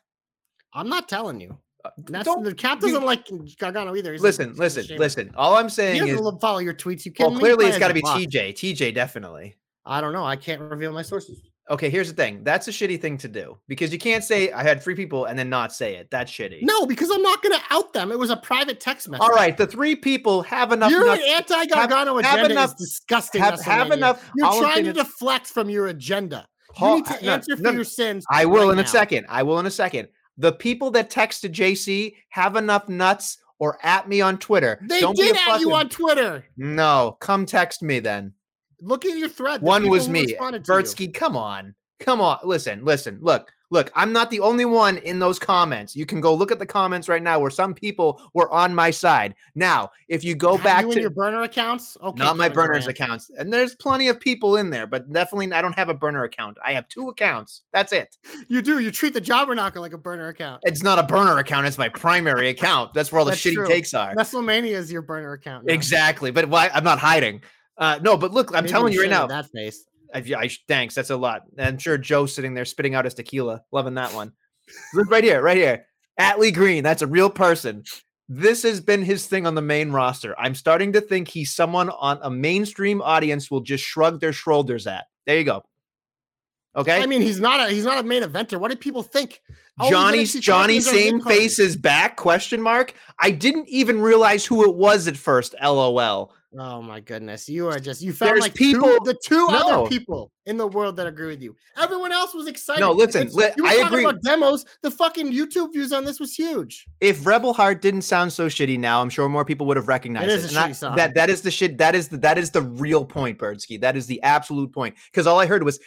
I'm not telling you. Uh, That's Don't- the cap doesn't like Gargano either. He's Listen, a listen, listen. All I'm He saying is, follow your tweets. You can. well, clearly it's got to be TJ. TJ definitely. I don't know. I can't reveal my sources. Okay, here's the thing. That's a shitty thing to do because you can't say I had three people and then not say it. That's shitty. No, because I'm not going to out them. It was a private text message. All right, the three people have enough. Your anti Gargano have enough- is disgusting. have, have enough. You're I'm trying to deflect from your agenda. You need to answer no, for your sins. I will right in a second. I will in a second. The people that texted JC have enough nuts or at me on Twitter. They Don't did at you on Twitter. No, come text me then. Look at your thread. the One was me. responded to you. Bertsky, come on. Come on. Listen, listen. Look, look, I'm not the only one in those comments. You can go look at the comments right now where some people were on my side. Now, if you go Have back you to your burner accounts. Okay, not my burners accounts, and there's plenty of people in there, but definitely I don't have a burner account. I have two accounts. That's it. You do. You treat the jobber knocker like a burner account. It's not a burner account, it's my primary account. That's where all the That's shitty true. takes are. WrestleMania is your burner account. now. Exactly. But why I'm not hiding. Uh, no, but look, I'm Maybe telling you right now. That face. I, I, thanks. That's a lot. I'm sure Joe's sitting there spitting out his tequila, loving that one. Look right here, right here. Atlee Green, that's a real person. This has been his thing on the main roster. I'm starting to think he's someone on a mainstream audience will just shrug their shoulders at. There you go. Okay. I mean, he's not a he's not a main eventer. What did people think? Oh, Johnny's Johnny champion, he's on same face is back? Question mark. I didn't even realize who it was at first. LOL. Oh my goodness, you are just you found There's like people- two, the two No. other people in the world that agree with you. Everyone else was excited. No, listen, li- you were I talking agree. about demos. The fucking YouTube views on this was huge. If Rebel Heart didn't sound so shitty now, I'm sure more people would have recognized It it. is a And I- song. That that is the shit. That is the that is the real point, Bertsky. That is the absolute point. Because all I heard was,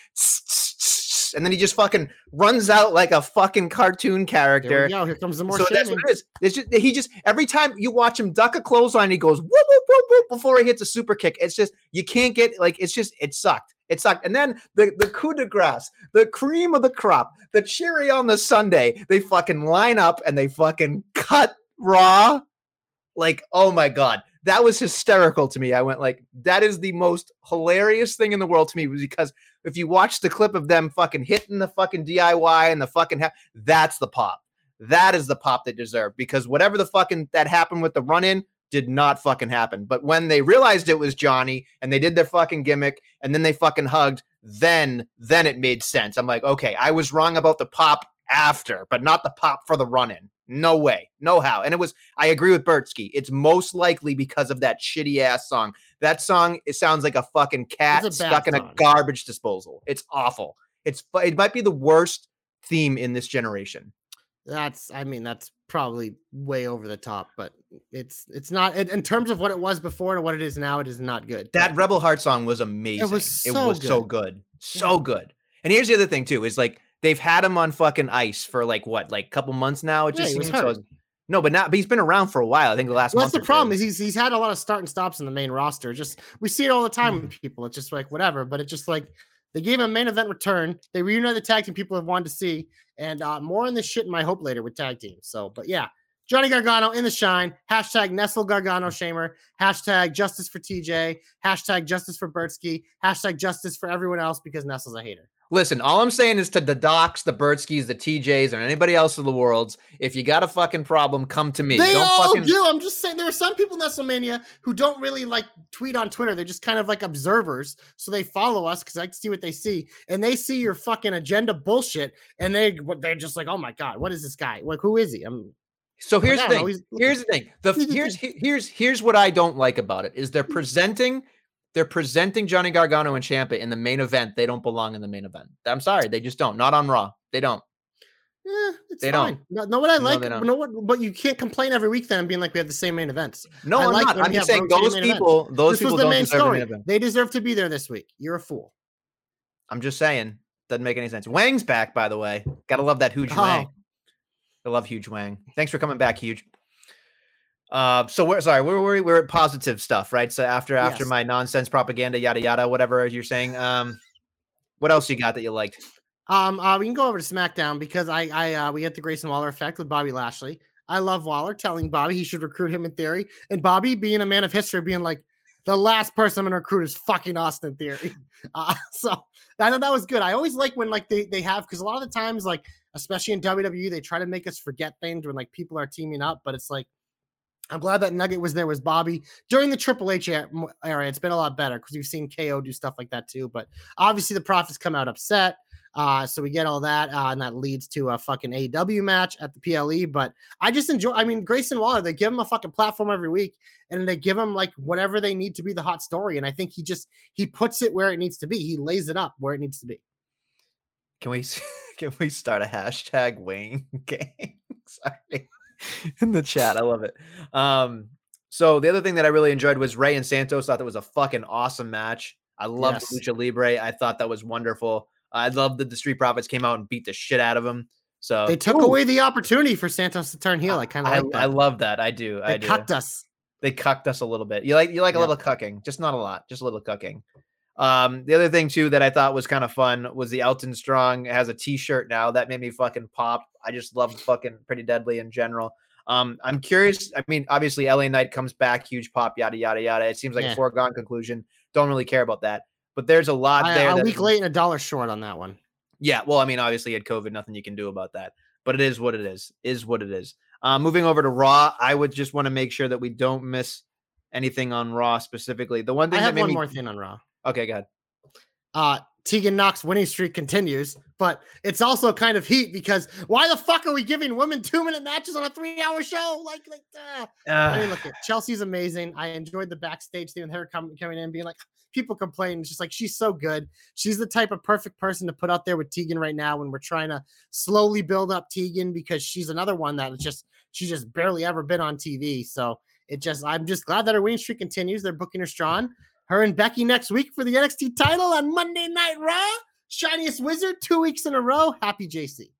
and then he just fucking runs out like a fucking cartoon There character. we go. Here comes the more so that's what it is. It's just he just every time you watch him duck a clothesline, he goes whoop before he hits a super kick. It's just you can't get like it's just it sucked. It sucked. And then the the coup de grace, the cream of the crop, the cherry on the Sunday, they fucking line up and they fucking cut raw. Like, oh my god. That was hysterical to me. I went like, that is the most hilarious thing in the world to me because if you watch the clip of them fucking hitting the fucking DIY and the fucking ha- that's the pop. That is the pop they deserve because whatever the fucking that happened with the run in did not fucking happen. But when they realized it was Johnny and they did their fucking gimmick and then they fucking hugged, then then it made sense. I'm like, okay, I was wrong about the pop after, but not the pop for the run in. No way, no how. And it was, I agree with Bertsky. It's most likely because of that shitty ass song. That song, it sounds like a fucking cat a stuck in a garbage disposal. It's awful. It's it might be the worst theme in this generation. That's I mean that's probably way over the top, but it's it's not in, in terms of what it was before and what it is now. It is not good. That Rebel Heart song was amazing. It was so so good. good. So good. And here's the other thing too, is like they've had him on fucking ice for like what, like a couple months now. It just was seems so no, but not but he's been around for a while. I think the last Well, month. that's the problem is he's he's had a lot of start and stops in the main roster. Just we see it all the time with mm-hmm. people. It's just like whatever, but it's just like they gave him a main event return. They reunited the tag team people have wanted to see, and uh, more on this shit in my hope later with tag teams. So, but yeah, Johnny Gargano in the shine. Hashtag Nestle Gargano Shamer. Hashtag Justice for TJ. Hashtag Justice for Bertsky. Hashtag Justice for everyone else because Nestle's a hater. Listen, all I'm saying is to the Docs, the Bertskis, the TJs, or anybody else in the world, if you got a fucking problem, come to me. They Don't all fucking do. I'm just saying there are some people in WrestleMania who don't really like tweet on Twitter. They're just kind of like observers. So they follow us because I can see what they see. And they see your fucking agenda bullshit. And they, they're just like, oh my God, what is this guy? Like, who is he? I'm So here's the thing. Here's the thing. The here's here's here's what I don't like about it is they're mm-hmm. presenting they're presenting Johnny Gargano and Ciampa in the main event. They don't belong in the main event. I'm sorry, they just don't. Not on Raw. They don't. eh, it's They don't. No, what I like? no, what but you can't complain every week then being like we have the same main events. No, I I'm like not. I'm just saying those main events. people. Those this people was the don't main deserve story. main event. They deserve to be there this week. You're a fool. I'm just saying. Doesn't make any sense. Wang's back, by the way. Gotta love that huge Oh. Wang. I love huge Wang. Thanks for coming back, huge. Uh, so we're sorry, we're, we? We're at positive stuff, right? So after after Yes. my nonsense propaganda, yada yada, whatever you're saying. Um, what else you got that you liked? Um, uh, we can go over to SmackDown because I, I, uh, we get the Grayson Waller effect with Bobby Lashley. I love Waller telling Bobby he should recruit him in theory, and Bobby being a man of history, being like, the last person I'm gonna recruit is fucking Austin Theory. Uh, so I thought that was good. I always like when like they they have because a lot of the times like especially in WWE they try to make us forget things when like people are teaming up, but it's like. I'm glad that Nugget was there was Bobby during the Triple H era, It's been a lot better because we've seen KO do stuff like that too. But obviously the profits come out upset. Uh, so we get all that, uh, and that leads to a fucking AW match at the PLE. But I just enjoy. I mean, Grayson Waller, they give him a fucking platform every week, and they give him like whatever they need to be the hot story. And I think he just he puts it where it needs to be. He lays it up where it needs to be. Can we can we start a hashtag Wayne gang? Sorry. In the chat. I love it. Um, so the other thing that I really enjoyed was Rey and Santos. Thought that was a fucking awesome match. I loved Yes. Lucha Libre. I thought that was wonderful. I loved that the Street Profits came out and beat the shit out of him. So They took Ooh, away the opportunity for Santos to turn heel. I kind of I, like that. I love that. I do. I they do. cucked us. They cucked us a little bit. You like you like a little cucking, just not a lot, just a little cucking. Um, the other thing too that I thought was kind of fun was the Elton Strong has a T-shirt now that made me fucking pop. I just love fucking Pretty Deadly in general. Um, I'm curious. I mean, obviously, LA Knight comes back, huge pop, yada yada yada. It seems like Yeah. a foregone conclusion. Don't really care about that. But there's a lot I, there. a that- week late and a dollar short on that one. yeah, well, I mean, obviously, he had COVID, nothing you can do about that. But it is what it is. Is what it is. Uh, moving over to Raw, I would just want to make sure that we don't miss anything on Raw specifically. The one I thing that have made one me more thing on Raw. Okay, go ahead. uh Tegan Nox winning streak continues, but it's also kind of heat because why the fuck are we giving women two minute matches on a three hour show? Like, like, uh, I mean, Uh, look, at Chelsea's amazing. I enjoyed the backstage thing with her coming coming in, being like, people complain. It's just like she's so good. She's the type of perfect person to put out there with Tegan right now when we're trying to slowly build up Tegan because she's another one that is just she's just barely ever been on TV. So it just I'm just glad that her winning streak continues. They're booking her strong. Her and Becky next week for the NXT title on Monday Night Raw. Shiniest Wizard two weeks in a row. Happy JC.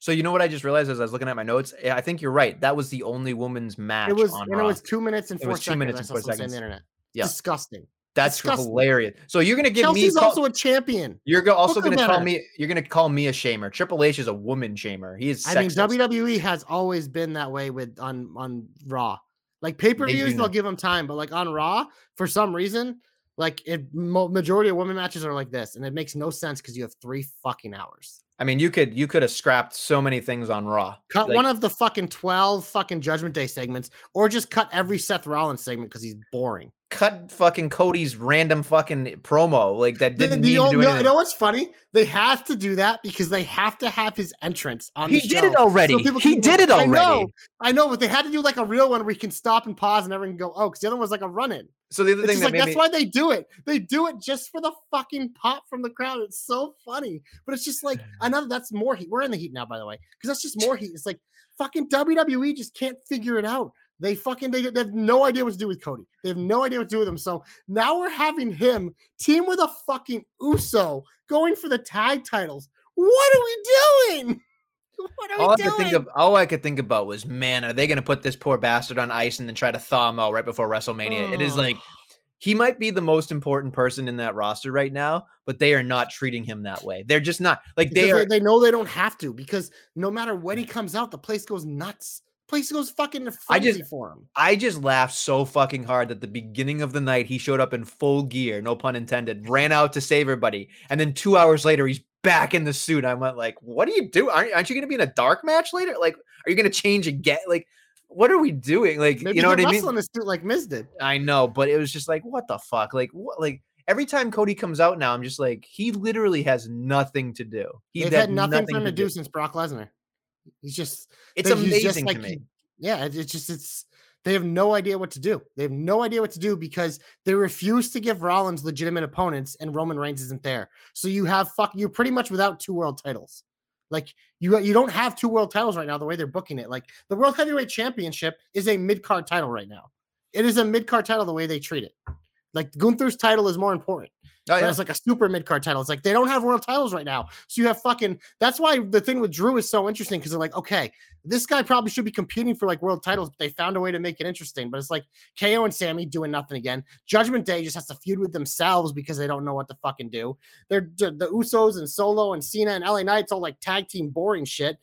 so you know what I just realized as I was looking at my notes? I think you're right. That was the only woman's match It was on and Raw. it was two minutes and It four was two seconds. minutes and four something on seconds. the internet. Yeah. Disgusting. That's disgusting. hilarious. So you're gonna give Chelsea's me call- also a champion. you're go- also her gonna call better. me you're gonna call me a shamer. Triple H is a woman shamer. He is I mean. WWE has always been that way with on on Raw. Like pay per views, they'll give them time, but like on Raw, for some reason, like it majority of women matches are like this, and it makes no sense because you have three fucking hours. I mean, you could you could have scrapped so many things on Raw. Cut Like, one of the fucking twelve fucking Judgment Day segments, or just cut every Seth Rollins segment because he's boring. Cut fucking Cody's random fucking promo like that didn't the need to ol- do no, you know what's funny? They have to do that because they have to have his entrance on. He the did it already. people He did it I know. I know, but they had to do like a real one where we can stop and pause and everyone can go, oh, because the other one was like a run in. So the other It's thing that like that's me, why they do it. They do it just for the fucking pop from the crowd. It's so funny, but it's just like another. That's more heat. We're in the heat now, by the way, because that's just more heat. It's like fucking WWE just can't figure it out. They fucking they, they have no idea what to do with Cody. They have no idea what to do with him. So now we're having him team with a fucking Uso going for the tag titles. What are we doing? What are all we I doing? could think of, all I could think about was, man, are they going to put this poor bastard on ice and then try to thaw him out right before WrestleMania? It is like he might be the most important person in that roster right now, but they are not treating him that way. They're just not like Because they are. they know they don't have to because no matter when he comes out, the place goes nuts. Place goes fucking I just- for him. I just laughed so fucking hard that the beginning of the night he showed up in full gear, no pun intended, ran out to save everybody, and then two hours later he's back in the suit. I went like, "What do you do? Aren't, aren't you going to be in a dark match later? Like, are you going to change again? Like, what are we doing? Like, Maybe you know what I mean? in a suit like Miz did. I know, but it was just like, what the fuck? Like, what? Like every time Cody comes out now, I'm just like, he literally has nothing to do. He They've had had nothing, for him to do since Brock Lesnar. He's just It's amazing just to me. yeah, it's just it's they have no idea what to do. They have no idea what to do because they refuse to give Rollins legitimate opponents and Roman Reigns isn't there. So you have fuck you're pretty much without two world titles. Like you you don't have two world titles right now the way they're booking it. Like the World Heavyweight Championship is a mid-card title right now. It is a mid-card title the way they treat it. Like Gunther's title is more important. Oh, yeah. it's like a super mid card title. It's like they don't have world titles right now. So you have fucking that's why the thing with Drew is so interesting because they're like, okay, this guy probably should be competing for like world titles, but they found a way to make it interesting. But it's like KO and Sammy doing nothing again. Judgment Day just has to feud with themselves because they don't know what to fucking do. They're the the Usos and Solo and Cena and LA Knights all like tag team boring shit.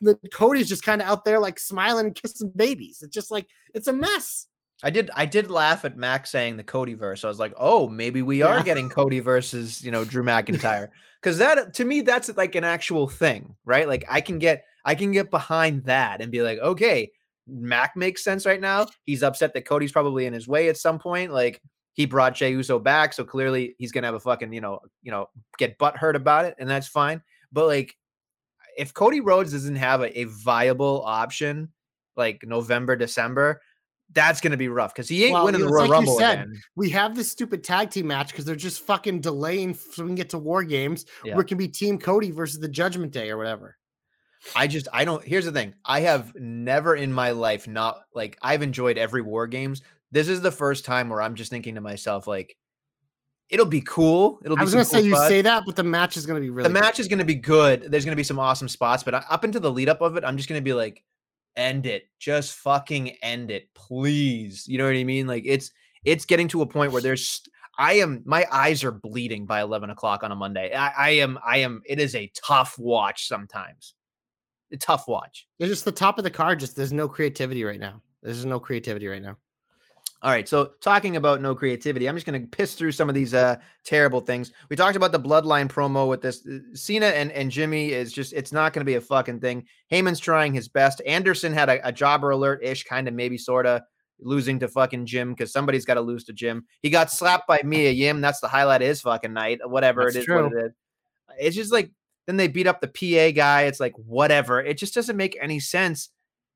The Cody's just kind of out there like smiling and kissing babies. It's just like it's a mess. I did I did laugh at Mac saying the Cody verse. I was like, oh, maybe we are getting Cody versus you know Drew McIntyre. Because that to me, that's like an actual thing, right? Like I can get I can get behind that and be like, okay, Mac makes sense right now. He's upset that Cody's probably in his way at some point. Like he brought Jey Uso back, so clearly he's gonna have a fucking, you know, you know, get butt hurt about it, and that's fine. But like if Cody Rhodes doesn't have a, a viable option like November, December, that's gonna be rough because he ain't Well, winning the Royal like you Rumble said, again. we have this stupid tag team match because they're just fucking delaying so we can get to war games Yeah. where it can be Team Cody versus the Judgment Day or whatever. I just I don't. Here's the thing: I have never in my life not like I've enjoyed every War Games. This is the first time where I'm just thinking to myself like, it'll be cool. It'll be. I was gonna say cool you fun. say that, but the match is gonna be really the match is going to be good. There's going to be some awesome spots, but uh, up into the lead up of it, I'm just going to be like, end it, just fucking end it, please. You know what I mean? Like it's it's getting to a point where there's. I am my eyes are bleeding by 11 o'clock on a Monday. I, I am I am. It is a tough watch sometimes. A tough watch. It's just the top of the card. Just there's no creativity right now. There's no creativity right now. All right, so talking about no creativity, I'm just going to piss through some of these uh terrible things. We talked about the bloodline promo with this uh, Cena and and Jimmy is just it's not going to be a fucking thing. Heyman's trying his best. Anderson had a, a jobber alert ish, kind of maybe sort of losing to fucking Jim because somebody's got to lose to Jim. He got slapped by Mia Yim. That's the highlight of his fucking night. Whatever That's it is, true. what it is. It's just like then they beat up the PA guy. It's like whatever. It just doesn't make any sense.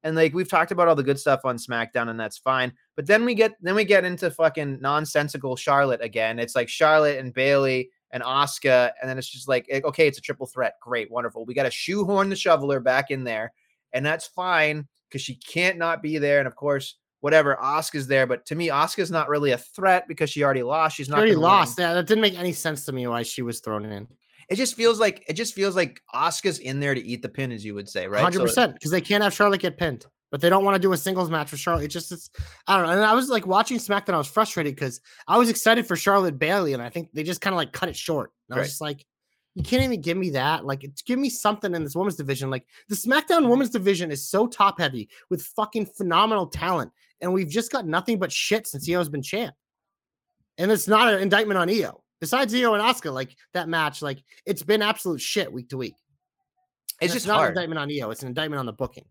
And like we've talked about all the good stuff on SmackDown, and that's fine. But then we get then we get into fucking nonsensical Charlotte again. It's like Charlotte and Bayley and Asuka, and then it's just like eh, okay, it's a triple threat. Great, wonderful. We got to shoehorn the shoveler back in there, and that's fine because she can't not be there. And of course, whatever, Asuka's there. But to me, Asuka's not really a threat because she already lost. She's She not already win. lost. Yeah, that didn't make any sense to me why she was thrown in. It just feels like it just feels like Asuka's in there to eat the pin, as you would say, right? Hundred percent, because they can't have Charlotte get pinned, but they don't want to do a singles match with Charlotte. It just it's I don't know. And I was like watching SmackDown, I was frustrated because I was excited for Charlotte Bayley, and I think they just kind of like cut it short. And I was Right. just like, you can't even give me that. Like, it's, give me something in this women's division. Like the SmackDown mm-hmm. women's division is so top heavy with fucking phenomenal talent, and we've just got nothing but shit since Io's been champ. And it's not an indictment on Io. Besides Io and Asuka, like that match, like it's been absolute shit week to week. it's just not hard. an indictment on Io. It's an indictment on the booking.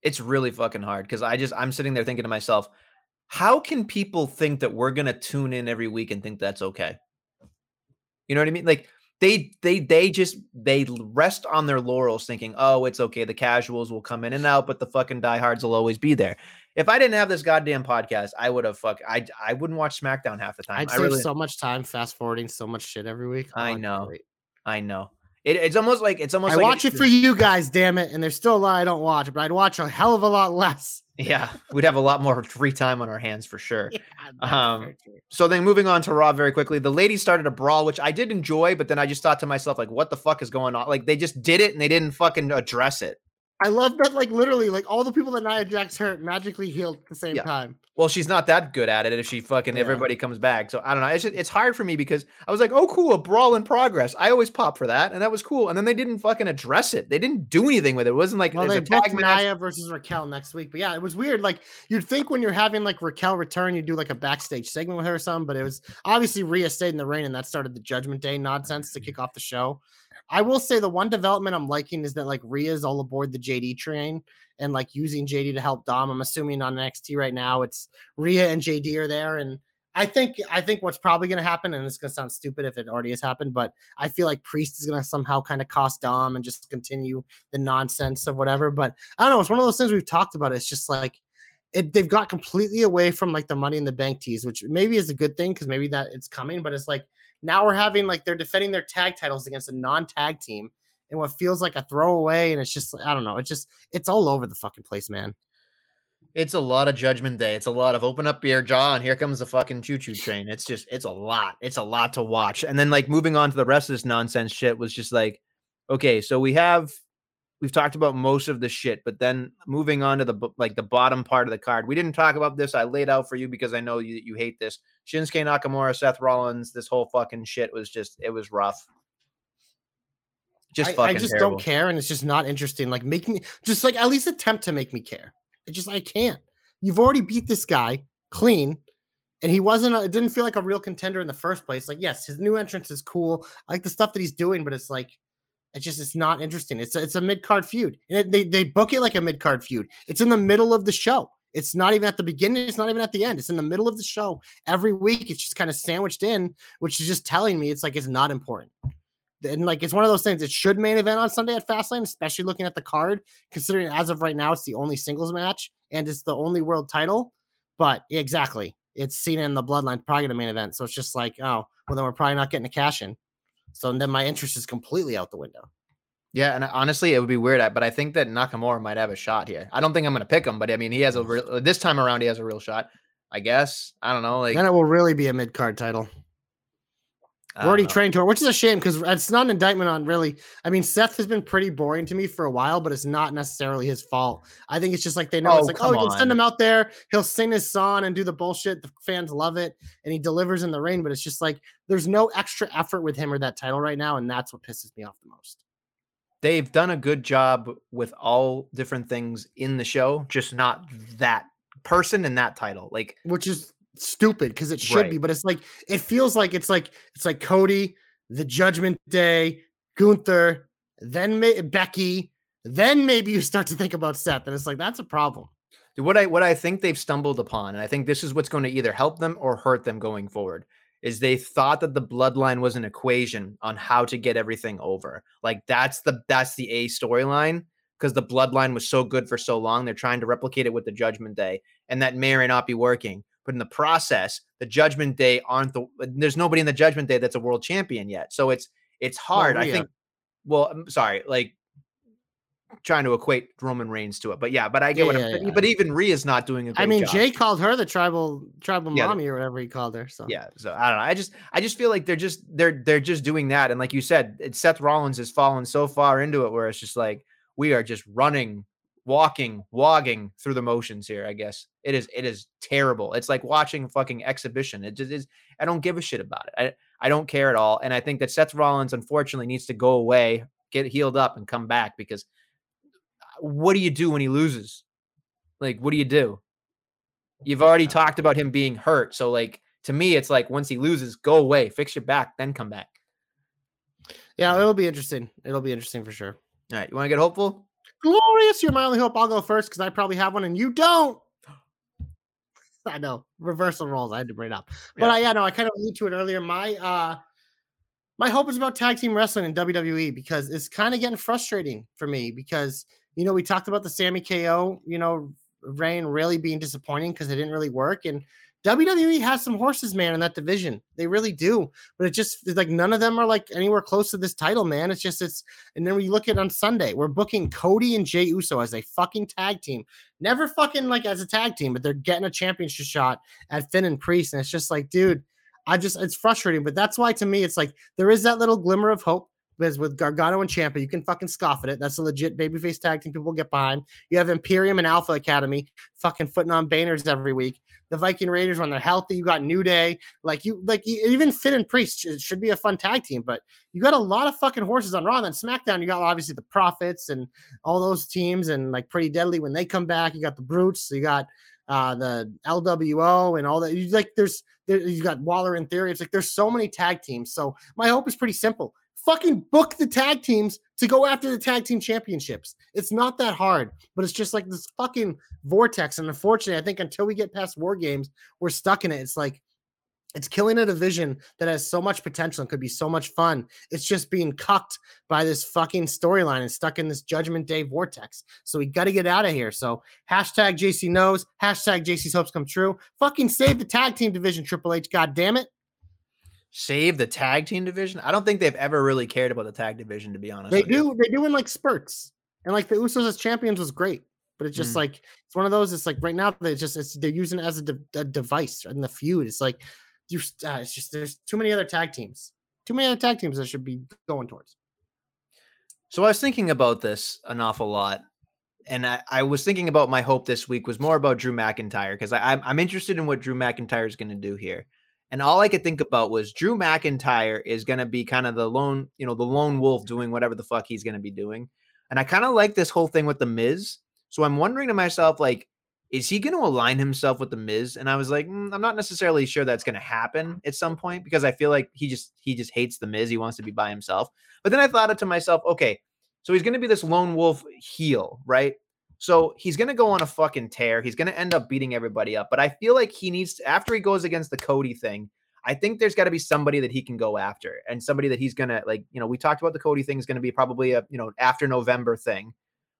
it's really fucking hard because I just I'm sitting there thinking to myself, how can people think that we're gonna tune in every week and think that's okay? You know what I mean? Like they they they just they rest on their laurels thinking oh it's okay the casuals will come in and out but the fucking diehards will always be there if i didn't have this goddamn podcast i would have fuck i i wouldn't watch smackdown half the time I'd i save really so much time fast forwarding so much shit every week. I Oh, it'd know. i know it, it's almost like it's almost I like watch it for you guys, damn it. And there's still a lot I don't watch, but I'd watch a hell of a lot less. yeah we'd have a lot more free time on our hands for sure Yeah, Um, so then moving on to Raw very quickly, the ladies started a brawl, which I did enjoy, but then I just thought to myself, like, what the fuck is going on? Like, they just did it and they didn't fucking address it. I love that, like literally, like all the people that Nia Jax hurt magically healed at the same Yeah. time. Well, she's not that good at it if she fucking Yeah. everybody comes back. So I don't know. It's just, it's hard for me because I was like, oh, cool, a brawl in progress. I always pop for that, and that was cool. And then they didn't fucking address it. They didn't do anything with it. It wasn't like Well, they a booked. Nia versus Raquel next week, but yeah, it was weird. Like you'd think when you're having like Raquel return, you do like a backstage segment with her or something, but it was obviously Rhea stayed in the ring, and that started the Judgment Day nonsense to kick off the show. I will say the one development I'm liking is that like Rhea's all aboard the JD train and like using JD to help Dom. I'm assuming on NXT right now it's Rhea and JD are there, and I think I think what's probably going to happen, and it's going to sound stupid if it already has happened, but I feel like Priest is going to somehow kind of cost Dom and just continue the nonsense of whatever. But I don't know. It's one of those things we've talked about. It's just like it, they've got completely away from like the money in the bank tease, which maybe is a good thing because maybe that it's coming. But it's like now we're having like they're defending their tag titles against a non-tag team what feels like a throwaway, and it's just I don't know. It's just it's all over the fucking place, man. It's a lot of Judgment Day. It's a lot of open up your jaw and here comes the fucking choo choo train. It's just, it's a lot. It's a lot to watch. And then, like, moving on to the rest of this nonsense shit was just like, okay, so we have, we've talked about most of the shit, but then moving on to the, like, the bottom part of the card, we didn't talk about this. I laid out for you because I know you, you hate this. Shinsuke Nakamura, Seth Rollins, this whole fucking shit was just, it was rough. Just I, fucking I just terrible. don't care, and it's just not interesting. Like make me just like at least attempt to make me care. It just I can't. You've already beat this guy clean, and he wasn't. A, it didn't feel like a real contender in the first place. Like yes, his new entrance is cool. I like the stuff that he's doing, but it's like it's just it's not interesting. It's a, it's a mid card feud, and it, they they book it like a mid card feud. It's in the middle of the show. It's not even at the beginning. It's not even at the end. It's in the middle of the show every week. It's just kind of sandwiched in, which is just telling me it's like it's not important and like it's one of those things. It should main event on Sunday at Fastlane, especially looking at the card, considering as of right now it's the only singles match and it's the only world title. But exactly, it's Cena and the Bloodline probably the main event. So it's just like, oh, well then we're probably not getting a cash in. So then my interest is completely out the window. Yeah, and honestly, it would be weird, but I think that Nakamura might have a shot here. I don't think I'm going to pick him, but I mean, he has a real, this time around, he has a real shot. I guess. I don't know. Like, then it will really be a mid card title. We're already know. trained to it, which is a shame because it's not an indictment on really. I mean, Seth has been pretty boring to me for a while, but it's not necessarily his fault. I think it's just like they know Oh, it's like, oh, we can send him out there, he'll sing his song and do the bullshit. The fans love it, and he delivers in the ring. But it's just like there's no extra effort with him or that title right now, and that's what pisses me off the most. They've done a good job with all different things in the show, just not that person and that title. Like, Which is stupid because it should be, but it's like it feels like it's like it's like Cody, the Judgment Day, Gunther, then Ma- Becky, then maybe you start to think about Seth, and it's like that's a problem. what I what I think they've stumbled upon, and I think this is what's going to either help them or hurt them going forward, is they thought that the bloodline was an equation on how to get everything over. Like that's the that's the A storyline because the bloodline was so good for so long. They're trying to replicate it with the Judgment Day, and that may or may not be working. But in the process, the Judgment Day aren't the. There's nobody in the Judgment Day that's a world champion yet, so it's it's hard. I think. Well, I'm sorry, like trying to equate Roman Reigns to it, but yeah, but I get Yeah, what yeah, I'm. yeah. But even Rhea's not doing a I mean, job. Jay called her the tribal tribal mommy or whatever he called her. So Yeah, so I don't know. I just I just feel like they're just they're they're just doing that, and like you said, it's Seth Rollins has fallen so far into it where it's just like we are just running, walking, wogging through the motions here. I guess it is it is terrible. It's like watching a fucking exhibition. It just is. I don't give a shit about it. I I don't care at all, and I think that Seth Rollins unfortunately needs to go away, get healed up, and come back because uh, what do you do when he loses? Like, what do you do? You've already talked about him being hurt. So, like, to me, it's like once he loses, go away, fix your back, then come back. yeah, it'll be interesting. It'll be interesting for sure. All right. You want to get hopeful? Glorious, you're my only hope. I'll go first because I probably have one and you don't. I know reversal roles. I had to bring it up, but Yeah. I yeah no I kind of alluded to it earlier. My uh my hope is about tag team wrestling in WWE because it's kind of getting frustrating for me because you know we talked about the Sammy KO, you know, reign really being disappointing because it didn't really work and WWE has some horses, man, in that division. They really do. But it just like none of them are like anywhere close to this title, man. It's just it's and then we look at on Sunday, we're booking Cody and Jey Uso as a fucking tag team. Never fucking like as a tag team, but they're getting a championship shot at Finn and Priest. And it's just like, dude, I just it's frustrating. But that's why to me, it's like there is that little glimmer of hope because with Gargano and Ciampa, you can fucking scoff at it. That's a legit babyface tag team people get behind. You have Imperium and Alpha Academy fucking putting on banners every week. The Viking Raiders when they're healthy, you got New Day. Like you, like even Finn and Priest it should be a fun tag team. But you got a lot of fucking horses on Raw. And then SmackDown, you got obviously the Profits and all those teams, and like Pretty Deadly when they come back. You got the Brutes. You got uh the LWO and all that. You like there's there, you got Waller in theory. It's like there's so many tag teams. So my hope is pretty simple fucking book the tag teams to go after the tag team championships. It's not that hard, but it's just like this fucking vortex. And unfortunately, I think until we get past war games, we're stuck in it. It's like it's killing a division that has so much potential and could be so much fun. It's just being cucked by this fucking storyline and stuck in this Judgment Day vortex. So we got to get out of here. So hashtag JC knows, hashtag JC's hopes come true. Fucking save the tag team division, Triple H. God damn it save the tag team division. I don't think they've ever really cared about the tag division, to be honest. They do. You. They do in like spurts, and like the Usos as champions was great, but it's just mm. like it's one of those. It's like right now they just it's, they're using it as a, de- a device in the feud. It's like you. Uh, it's just there's too many other tag teams. Too many other tag teams that should be going towards. So I was thinking about this an awful lot. And I, I was thinking about my hope this week was more about Drew McIntyre because I'm, I'm interested in what Drew McIntyre is going to do here. And all I could think about was Drew McIntyre is going to be kind of the lone, you know, the lone wolf doing whatever the fuck he's going to be doing. And I kind of like this whole thing with the Miz. So I'm wondering to myself, like, is he going to align himself with the Miz? And I was like, mm, I'm not necessarily sure that's going to happen at some point because I feel like he just he just hates the Miz. He wants to be by himself. But then I thought it to myself, okay, so he's going to be this lone wolf heel, right? So he's going to go on a fucking tear. He's going to end up beating everybody up. But I feel like he needs, to, after he goes against the Cody thing, I think there's got to be somebody that he can go after and somebody that he's going to, like, you know, we talked about the Cody thing is going to be probably a, you know, after November thing.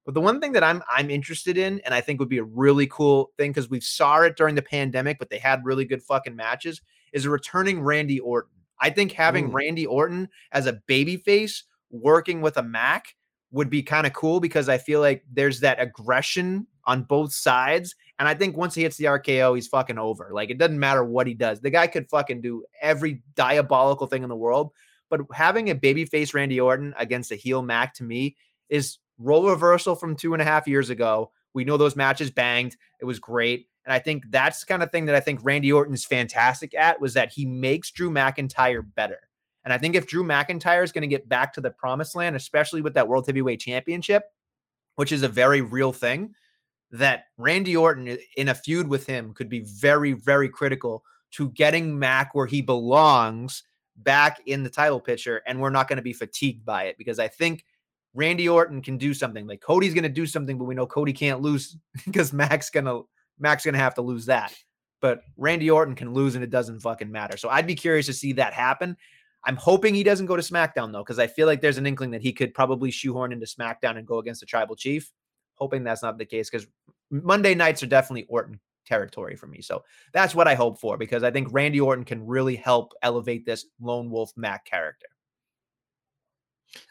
But the one thing that I'm I'm interested in, and I think would be a really cool thing because we saw it during the pandemic, but they had really good fucking matches, is a returning Randy Orton. I think having Ooh. Randy Orton as a babyface working with a Mac would be kind of cool because I feel like there's that aggression on both sides. And I think once he hits the RKO, he's fucking over. Like it doesn't matter what he does. The guy could fucking do every diabolical thing in the world. But having a babyface Randy Orton against a heel Mac to me is role reversal from two and a half years ago. We know those matches banged. It was great. And I think that's the kind of thing that I think Randy Orton's fantastic at was that he makes Drew McIntyre better. And I think if Drew McIntyre is going to get back to the promised land, especially with that World Heavyweight Championship, which is a very real thing, that Randy Orton in a feud with him could be very, very critical to getting Mac where he belongs back in the title picture. And we're not going to be fatigued by it because I think Randy Orton can do something. Like Cody's going to do something, but we know Cody can't lose because Mac's going to Mac's going to have to lose that. But Randy Orton can lose and it doesn't fucking matter. So I'd be curious to see that happen. I'm hoping he doesn't go to SmackDown though, because I feel like there's an inkling that he could probably shoehorn into SmackDown and go against the Tribal Chief. Hoping that's not the case because Monday nights are definitely Orton territory for me. So that's what I hope for because I think Randy Orton can really help elevate this lone wolf Mac character.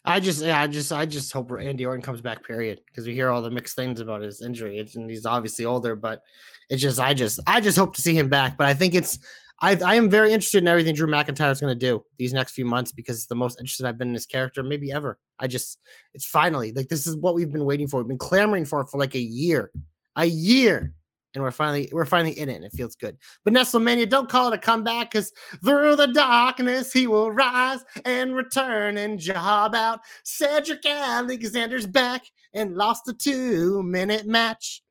I just, yeah, I just, I just hope Randy Orton comes back. Period, because we hear all the mixed things about his injury, and he's obviously older. But it's just, I just, I just hope to see him back. But I think it's, I, I am very interested in everything Drew McIntyre is going to do these next few months because it's the most interested I've been in his character maybe ever. I just, it's finally like this is what we've been waiting for. We've been clamoring for it for like a year, a year, and we're finally we're finally in it, and it feels good. But Nestlemania, don't call it a comeback because through the darkness he will rise and return and job out. Cedric Alexander's back and lost a two minute match.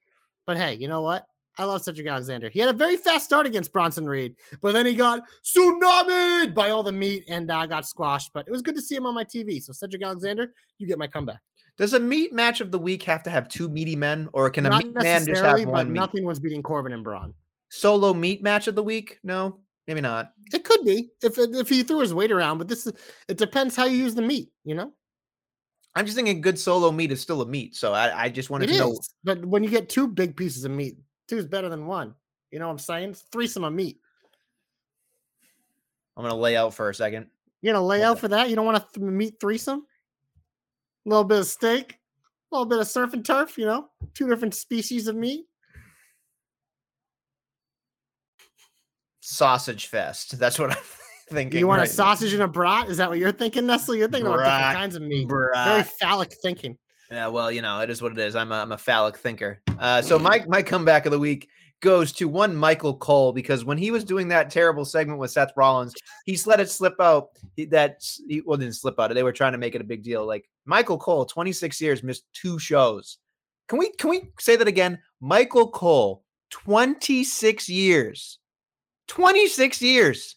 But hey, you know what? I love Cedric Alexander. He had a very fast start against Bronson Reed, but then he got tsunami by all the meat and uh, got squashed. But it was good to see him on my TV. So Cedric Alexander, you get my comeback. Does a meat match of the week have to have two meaty men, or can a Not meat man just have one? But meat? nothing was beating Corbin and Braun. Solo meat match of the week? No. Maybe not. It could be if if he threw his weight around, but this is it depends how you use the meat. You know, I'm just thinking good solo meat is still a meat. So I, I just wanted it to know. But when you get two big pieces of meat, two is better than one. You know what I'm saying? Threesome of meat. I'm gonna lay out for a second. You're gonna lay out for that? You don't want a th- meat threesome? A little bit of steak, a little bit of surf and turf. You know, two different species of meat. Sausage fest. That's what I'm thinking. You want right a sausage and a brat? Is that what you're thinking, Nestle? You're thinking about different kinds of meat. Very Brat. phallic thinking. Yeah, well, you know, it is what it is. I'm a, I'm a phallic thinker. Uh, so my my comeback of the week goes to one Michael Cole because when he was doing that terrible segment with Seth Rollins, he's let it slip out he- that he well didn't slip out. They were trying to make it a big deal. Like Michael Cole, 26 years, missed two shows. Can we can we say that again? Michael Cole, 26 years, 26 years,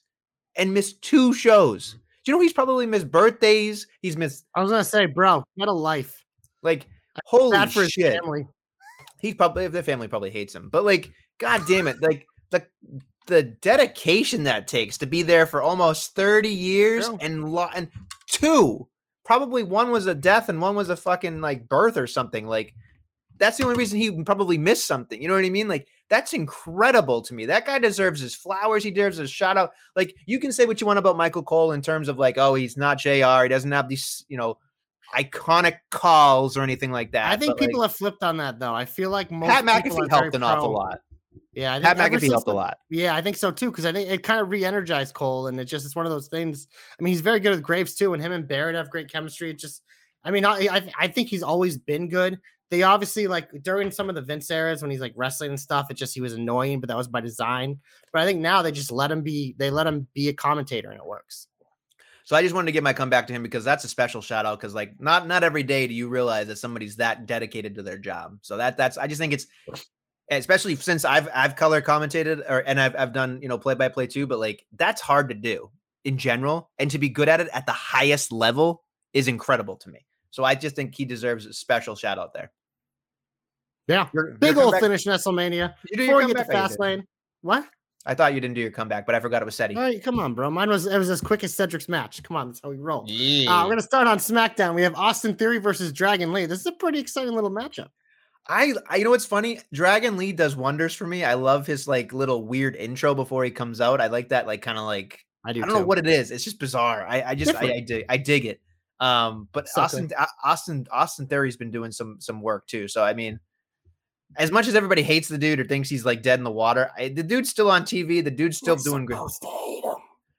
and missed two shows. Do you know he's probably missed birthdays? He's missed I was gonna say, bro, get a life. Like holy for his shit. family. He's probably their family probably hates him, but like, god damn it, like the the dedication that takes to be there for almost 30 years and lo- and two, probably one was a death and one was a fucking like birth or something. Like, that's the only reason he probably missed something. You know what I mean? Like, that's incredible to me. That guy deserves his flowers. He deserves a shout out. Like, you can say what you want about Michael Cole in terms of like, oh, he's not JR. He doesn't have these, you know, iconic calls or anything like that. I think but, like, people have flipped on that though. I feel like most Pat people McAfee helped an awful lot. Yeah, I think Pat McAfee helped a lot. Yeah, I think so too because I think it kind of re-energized Cole, and it just it's one of those things. I mean, he's very good with Graves too, and him and Barrett have great chemistry. It just, I mean, I I, I think he's always been good. They obviously like during some of the Vince eras when he's like wrestling and stuff, it just he was annoying, but that was by design. But I think now they just let him be. They let him be a commentator, and it works. So I just wanted to give my comeback to him because that's a special shout out because like not not every day do you realize that somebody's that dedicated to their job. So that that's I just think it's especially since I've I've color commentated or and I've I've done you know play by play too, but like that's hard to do in general and to be good at it at the highest level is incredible to me. So I just think he deserves a special shout out there. Yeah, Your- your big old comeback- finish, Nestlemania. You do your Before we get to? Oh, fast lane, what? I thought you didn't do your comeback, but I forgot it was Seti. All right, come on, bro. Mine was it was as quick as Cedric's match. Come on, that's how we roll. Yeah. Uh, we're gonna start on SmackDown. We have Austin Theory versus Dragon Lee. This is a pretty exciting little matchup. I, I you know what's funny? Dragon Lee does wonders for me. I love his like little weird intro before he comes out. I like that like kind of like I do. I don't know what it is. It's just bizarre. I, I just I, I dig I dig it. Um, but So Austin Austin Austin Theory's been doing some some work too. So I mean, as much as everybody hates the dude or thinks he's like dead in the water, I, the dude's still on TV. The dude's still doing good.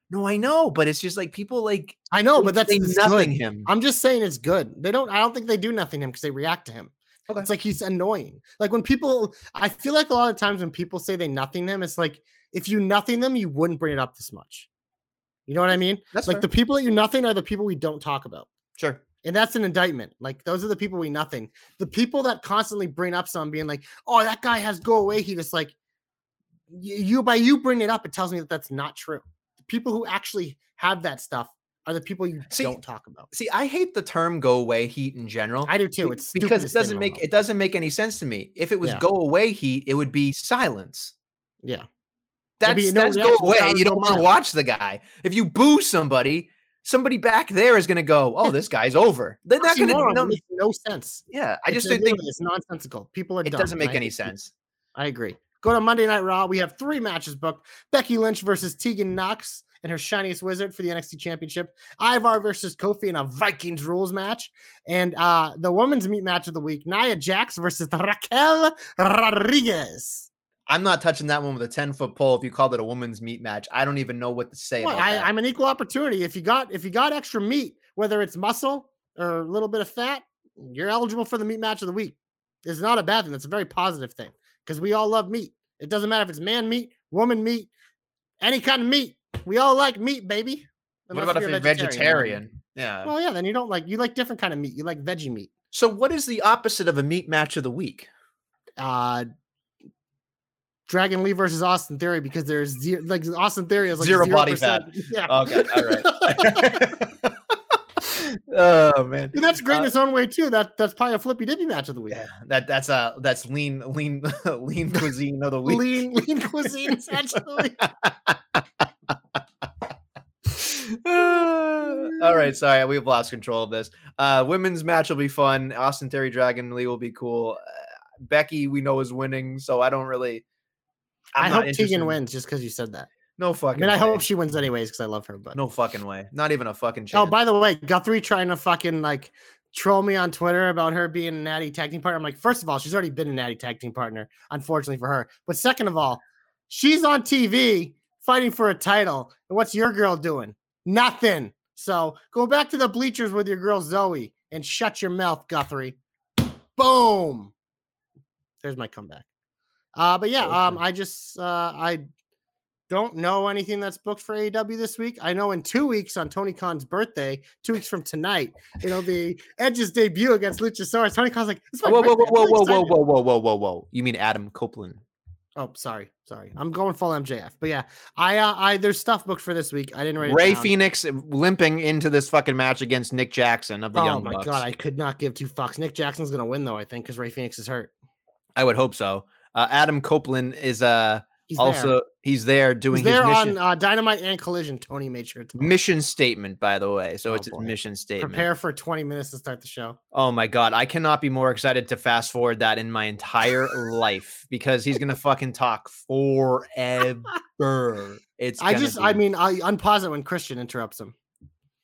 No, I know, but it's just like people like I know, but that's say nothing good. him. I'm just saying it's good. They don't. I don't think they do nothing to him because they react to him. Okay. It's like he's annoying. Like when people, I feel like a lot of times when people say they nothing them, it's like if you nothing them, you wouldn't bring it up this much. You know what I mean? That's like fair. the people that you nothing are the people we don't talk about. sure. And that's an indictment. Like those are the people we nothing. The people that constantly bring up some being like, "Oh, that guy has go away." He just like you by you bring it up, it tells me that that's not true. The people who actually have that stuff are the people you See, don't talk about. See, I hate the term "go away heat" in general. I do too. It's because it doesn't make it doesn't make any sense to me. If it was Yeah. go away heat, it would be silence. Yeah. That's, be no that's go away. You don't want to watch the guy. If you boo somebody, somebody back there is going to go, "Oh, this guy's over." They're not going to. No, makes no sense. yeah, I just don't think it's nonsensical. People are it dumb, doesn't make any sense. I agree. Go to Monday Night Raw. We have three matches booked. Becky Lynch versus Tegan Nox and her shiniest wizard for the NXT Championship. Ivar versus Kofi in a Vikings rules match. And uh the women's meet match of the week, Nia Jax versus Raquel Rodriguez. I'm not touching that one with a 10 foot pole. If you called it a woman's meat match, I don't even know what to say. Well, I. I'm an equal opportunity. If you got if you got extra meat, whether it's muscle or a little bit of fat, you're eligible for the meat match of the week. It's not a bad thing. It's a very positive thing because we all love meat. It doesn't matter if it's man meat, woman meat, any kind of meat. We all like meat, baby. what Unless about if you're vegetarian? man. Yeah. Well, yeah, then you don't like you like different kind of meat. You like veggie meat. so, what is the opposite of a meat match of the week? Uh Dragon Lee versus Austin Theory because there's zero, like Austin Theory is like zero 0%. body fat. Yeah. Okay. All right. oh man, and that's great uh, in its own way too. That that's probably a flippy dippy match of the week. Yeah, that that's uh that's lean lean lean cuisine of the week. lean lean cuisine essentially. All right, sorry, we've lost control of this. Uh, women's match will be fun. Austin Theory Dragon Lee will be cool. Uh, Becky, we know is winning, so I don't really I'm I hope interested Tegan wins just because you said that. No fucking. I fucking. mean, I hope she wins anyways because I love her. But No fucking way. Not even a fucking oh, chance. oh, by the way, Guthrie trying to fucking like troll me on Twitter about her being a natty tag team partner. I'm like, first of all, she's already been a natty tag team partner, unfortunately for her. But second of all, she's on TV fighting for a title. And what's your girl doing? Nothing. So go back to the bleachers with your girl Zoe and shut your mouth, Guthrie. Boom. There's my comeback. Uh, but yeah, um, I just uh, I don't know anything that's booked for AEW this week. I know in two weeks on Tony Khan's birthday, two weeks from tonight, it'll be Edge's debut against Luchasaurus. Tony Khan's like, "It's my whoa, whoa, whoa, whoa, whoa, whoa, whoa, whoa, whoa, whoa, whoa! You mean Adam Copeland? Oh, sorry, sorry. I'm going full MJF. But yeah, I uh, I there's stuff booked for this week. I didn't write it Ray. Fenix limping into this fucking match against Nick Jackson of the Oh Young my god, I could not give two fucks. Nick Jackson's gonna win though, I think, because Rey Fenix is hurt. I would hope so. Uh, Adam Copeland is uh He's also there. he's there doing He's there his mission, on uh, Dynamite and Collision. Tony made sure to mission statement, by the way. So Oh, it's a boy. mission statement. prepare for 20 minutes to start the show. Oh my god, I cannot be more excited to fast forward that in my entire life because he's gonna fucking talk forever. It's I just, I mean, I unpause it when Christian interrupts him.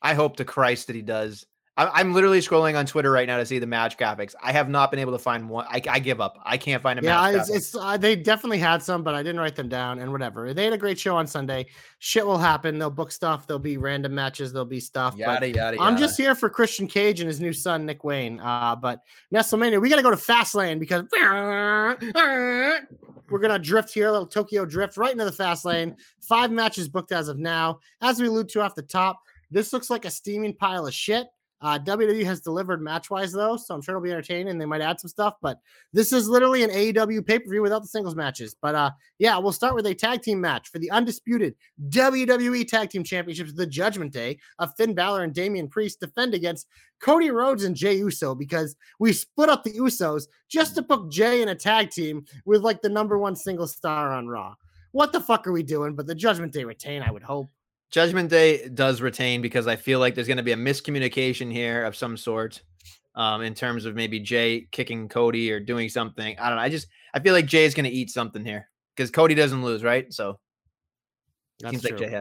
I hope to Christ that he does. I, I'm literally scrolling on Twitter right now to see the match graphics. I have not been able to find one. I, I give up. I can't find a Yeah, match. it's, it's uh, they definitely had some, but I didn't write them down and whatever. They had a great show on Sunday. Shit will happen. They'll book stuff. There'll be random matches. There'll be stuff. but yada yada. I'm yada. just here for Christian Cage and his new son Nick Wayne. Uh, but Nestlemania, we got to go to Fastlane because we're gonna drift here, a little Tokyo drift right into the fast lane. Five matches booked as of now. As we allude to off the top, this looks like a steaming pile of shit. Uh, WWE has delivered match wise though, so I'm sure it'll be entertaining. They might add some stuff, but this is literally an AEW pay per view without the singles matches. But uh, yeah, we'll start with a tag team match for the undisputed WWE Tag Team Championships. The Judgment Day of Finn Balor and Damian Priest defend against Cody Rhodes and Jey Uso because we split up the Usos just to put Jay in a tag team with like the number one single star on Raw. What the fuck are we doing? But the Judgment Day retain, I would hope. Judgment Day does retain because I feel like there's going to be a miscommunication here of some sort, um, in terms of maybe Jey kicking Cody or doing something. I don't know. I just I feel like Jey is going to eat something here because Cody doesn't lose, right? So That's seems true. like Jey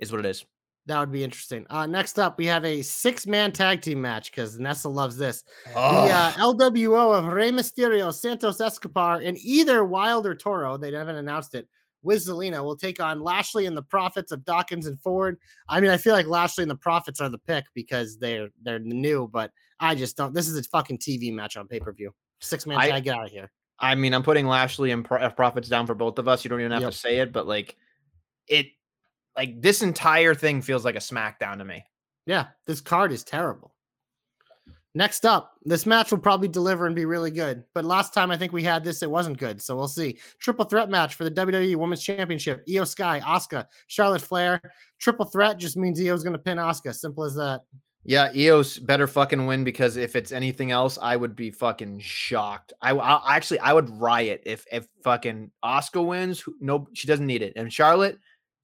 is what it is. That would be interesting. Uh, next up, we have a six-man tag team match because Nessa loves this. Oh. The uh, LWO of Rey Mysterio, Santos Escobar, and either Wilde or Toro, they haven't announced it, with Zelina will take on Lashley and the Profits of Dawkins and Ford. I mean, I feel like Lashley and the Profits are the pick because they're they're new, but I just don't. This is a fucking TV match on pay per view. Six man I- tag, get out of here. I mean, I'm putting Lashley and Pro- uh, Profits down for both of us. You don't even have Yep. to say it, but like it, like this entire thing feels like a SmackDown to me. Yeah, this card is terrible. Next up, this match will probably deliver and be really good. But last time I think we had this, it wasn't good. So we'll see. Triple threat match for the WWE Women's Championship. Iyo Sky, Asuka, Charlotte Flair. Triple threat just means Iyo's going to pin Asuka. Simple as that. Yeah, Iyo better fucking win because if it's anything else, I would be fucking shocked. I, I actually I would riot if if fucking Asuka wins. No, she doesn't need it. And Charlotte,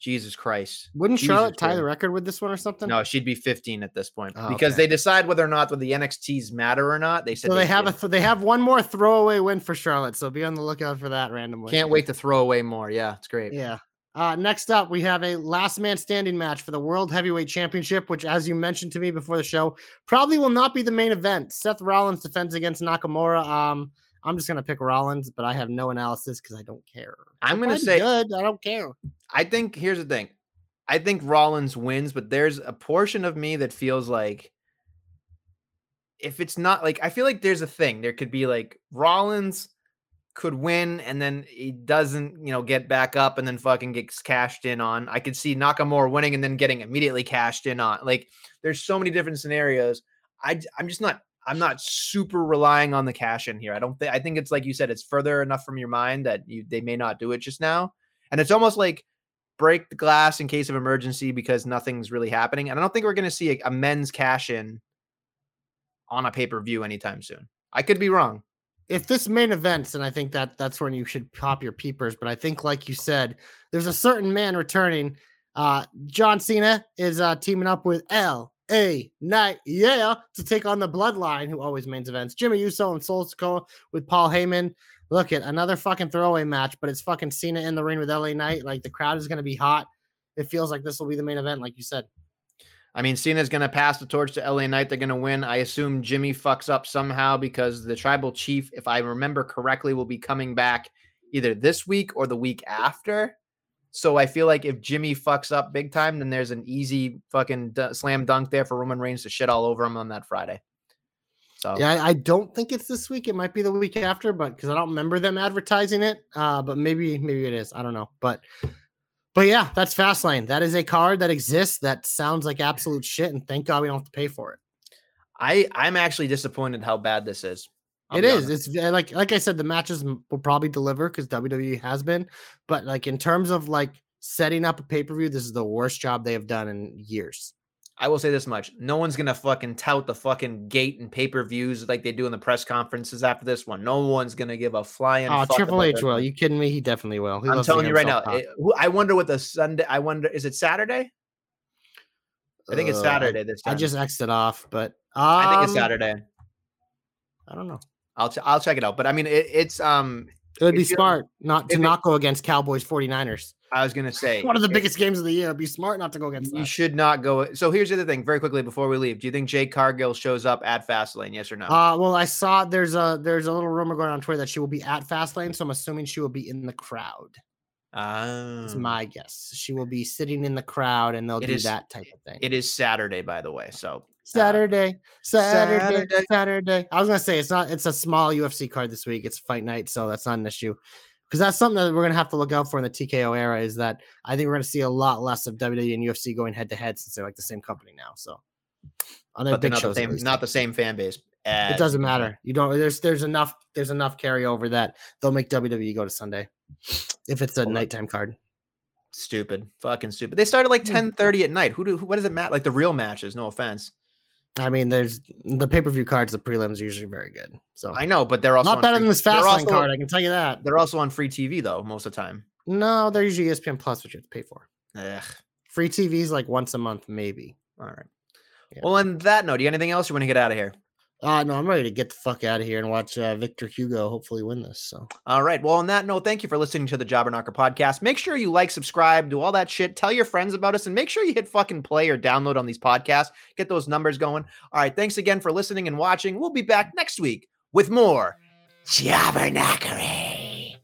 Jesus Christ, Wouldn't Jesus Charlotte tie the record with this one or something? no, she'd be 15 at this point Oh, because okay. they decide whether or not whether the NXTs matter or not. They said So they have a did. th- they have one more throwaway win for Charlotte. So be on the lookout for that randomly. can't wait to throw away more. Yeah, it's great. Yeah. Uh, next up, we have a last man standing match for the World Heavyweight Championship, which, as you mentioned to me before the show, probably will not be the main event. Seth Rollins defends against Nakamura. Um, I'm just gonna pick Rollins, but I have no analysis because I don't care. I'm gonna probably say- good. I don't care. I think here's the thing. I think Rollins wins, but there's a portion of me that feels like if it's not like I feel like there's a thing. There could be like Rollins could win and then he doesn't, you know, get back up and then fucking gets cashed in on. I could see Nakamura winning and then getting immediately cashed in on. Like there's so many different scenarios. I I'm just not I'm not super relying on the cash in here. I don't think I think it's like you said, it's further enough from your mind that you they may not do it just now. And it's almost like break the glass in case of emergency because nothing's really happening. And I don't think we're going to see a, a men's cash in on a pay per view anytime soon. I could be wrong. If this main events, and I think that that's when you should pop your peepers. But I think, like you said, there's a certain man returning. Uh, John Cena is uh, teaming up with L A Knight, yeah, to take on the Bloodline, who always mains events. Jimmy Uso and Solo Sikoa with Paul Heyman. Look at another fucking throwaway match, but it's fucking Cena in the ring with LA Knight. Like the crowd is gonna be hot. It feels like this will be the main event, like you said. I mean, Cena's going to pass the torch to LA Knight. They're going to win. I assume Jimmy fucks up somehow because the tribal chief, if I remember correctly, will be coming back either this week or the week after. So I feel like if Jimmy fucks up big time, then there's an easy fucking slam dunk there for Roman Reigns to shit all over him on that Friday. So Yeah, I, I don't think it's this week. It might be the week after, but because I don't remember them advertising it. Uh, but maybe maybe it is. I don't know. But but yeah, that's Fastlane. That is a card that exists that sounds like absolute shit, and thank God we don't have to pay for it. I I'm actually disappointed how bad this is. I'll It honest. It's like like I said, the matches will probably deliver because WWE has been. But like in terms of like setting up a pay per view, this is the worst job they have done in years. I will say this much: no one's gonna fucking tout the fucking gate and pay per views like they do in the press conferences after this one. No one's gonna give a flying. Oh, Triple H will. You kidding me? He definitely will. He I'm telling you right now. it- who- I wonder what the Sunday. I wonder is it Saturday? I think it's Uh, Saturday this time. I just X'd it off, but I think it's um, Saturday. I don't know. I'll ch- I'll check it out. But I mean, it, it's um. It would be smart not to not go against Cowboys 49ers. I was gonna say One of the it- biggest games of the year. It'd be smart not to go against You that. should not go. So here's the other thing, very quickly before we leave. Do you think Jade Cargill shows up at Fastlane? Yes or no? Uh, well, I saw there's a there's a little rumor going on Twitter that she will be at Fastlane, so I'm assuming she will be in the crowd. Ah, It's my guess. She will be sitting in the crowd, and they'll do is- that type of thing. It is Saturday, by the way. So Saturday, Saturday, Saturday. Saturday, I was gonna say it's not. It's a small UFC card this week. It's fight night, so that's not an issue. Because that's something that we're gonna have to look out for in the TKO era. Is that I think we're gonna see a lot less of WWE and UFC going head to head since they're like the same company now. So on but they're not the at same, not the same fan base. it doesn't matter. You don't. There's there's enough there's enough carryover that they'll make WWE go to Sunday if it's a nighttime card. Stupid, fucking stupid. They started like Hmm. 10:30 at night. Who do? Who, what does it matter? Like the real matches. No offense. I mean, there's the pay per view cards. The prelims are usually very good. So I know, but they're also not better free- than this Fastlane card. I can tell you that. They're also on free TV though most of the time. No, they're usually ESPN Plus, which you have to pay for. Ugh. Free TVs like once a month, maybe. All right. Yeah. Well, on that note, do you have anything else you want to get out of here? Uh no, I'm ready to get the fuck out of here and watch uh, Victor Hugo hopefully win this. So All right. Well, on that note, thank you for listening to the Jobber Knocker podcast. Make sure you like, subscribe, do all that shit. Tell your friends about us, and make sure you hit fucking play or download on these podcasts. Get those numbers going. All right. Thanks again for listening and watching. We'll be back next week with more Jobber Knockery.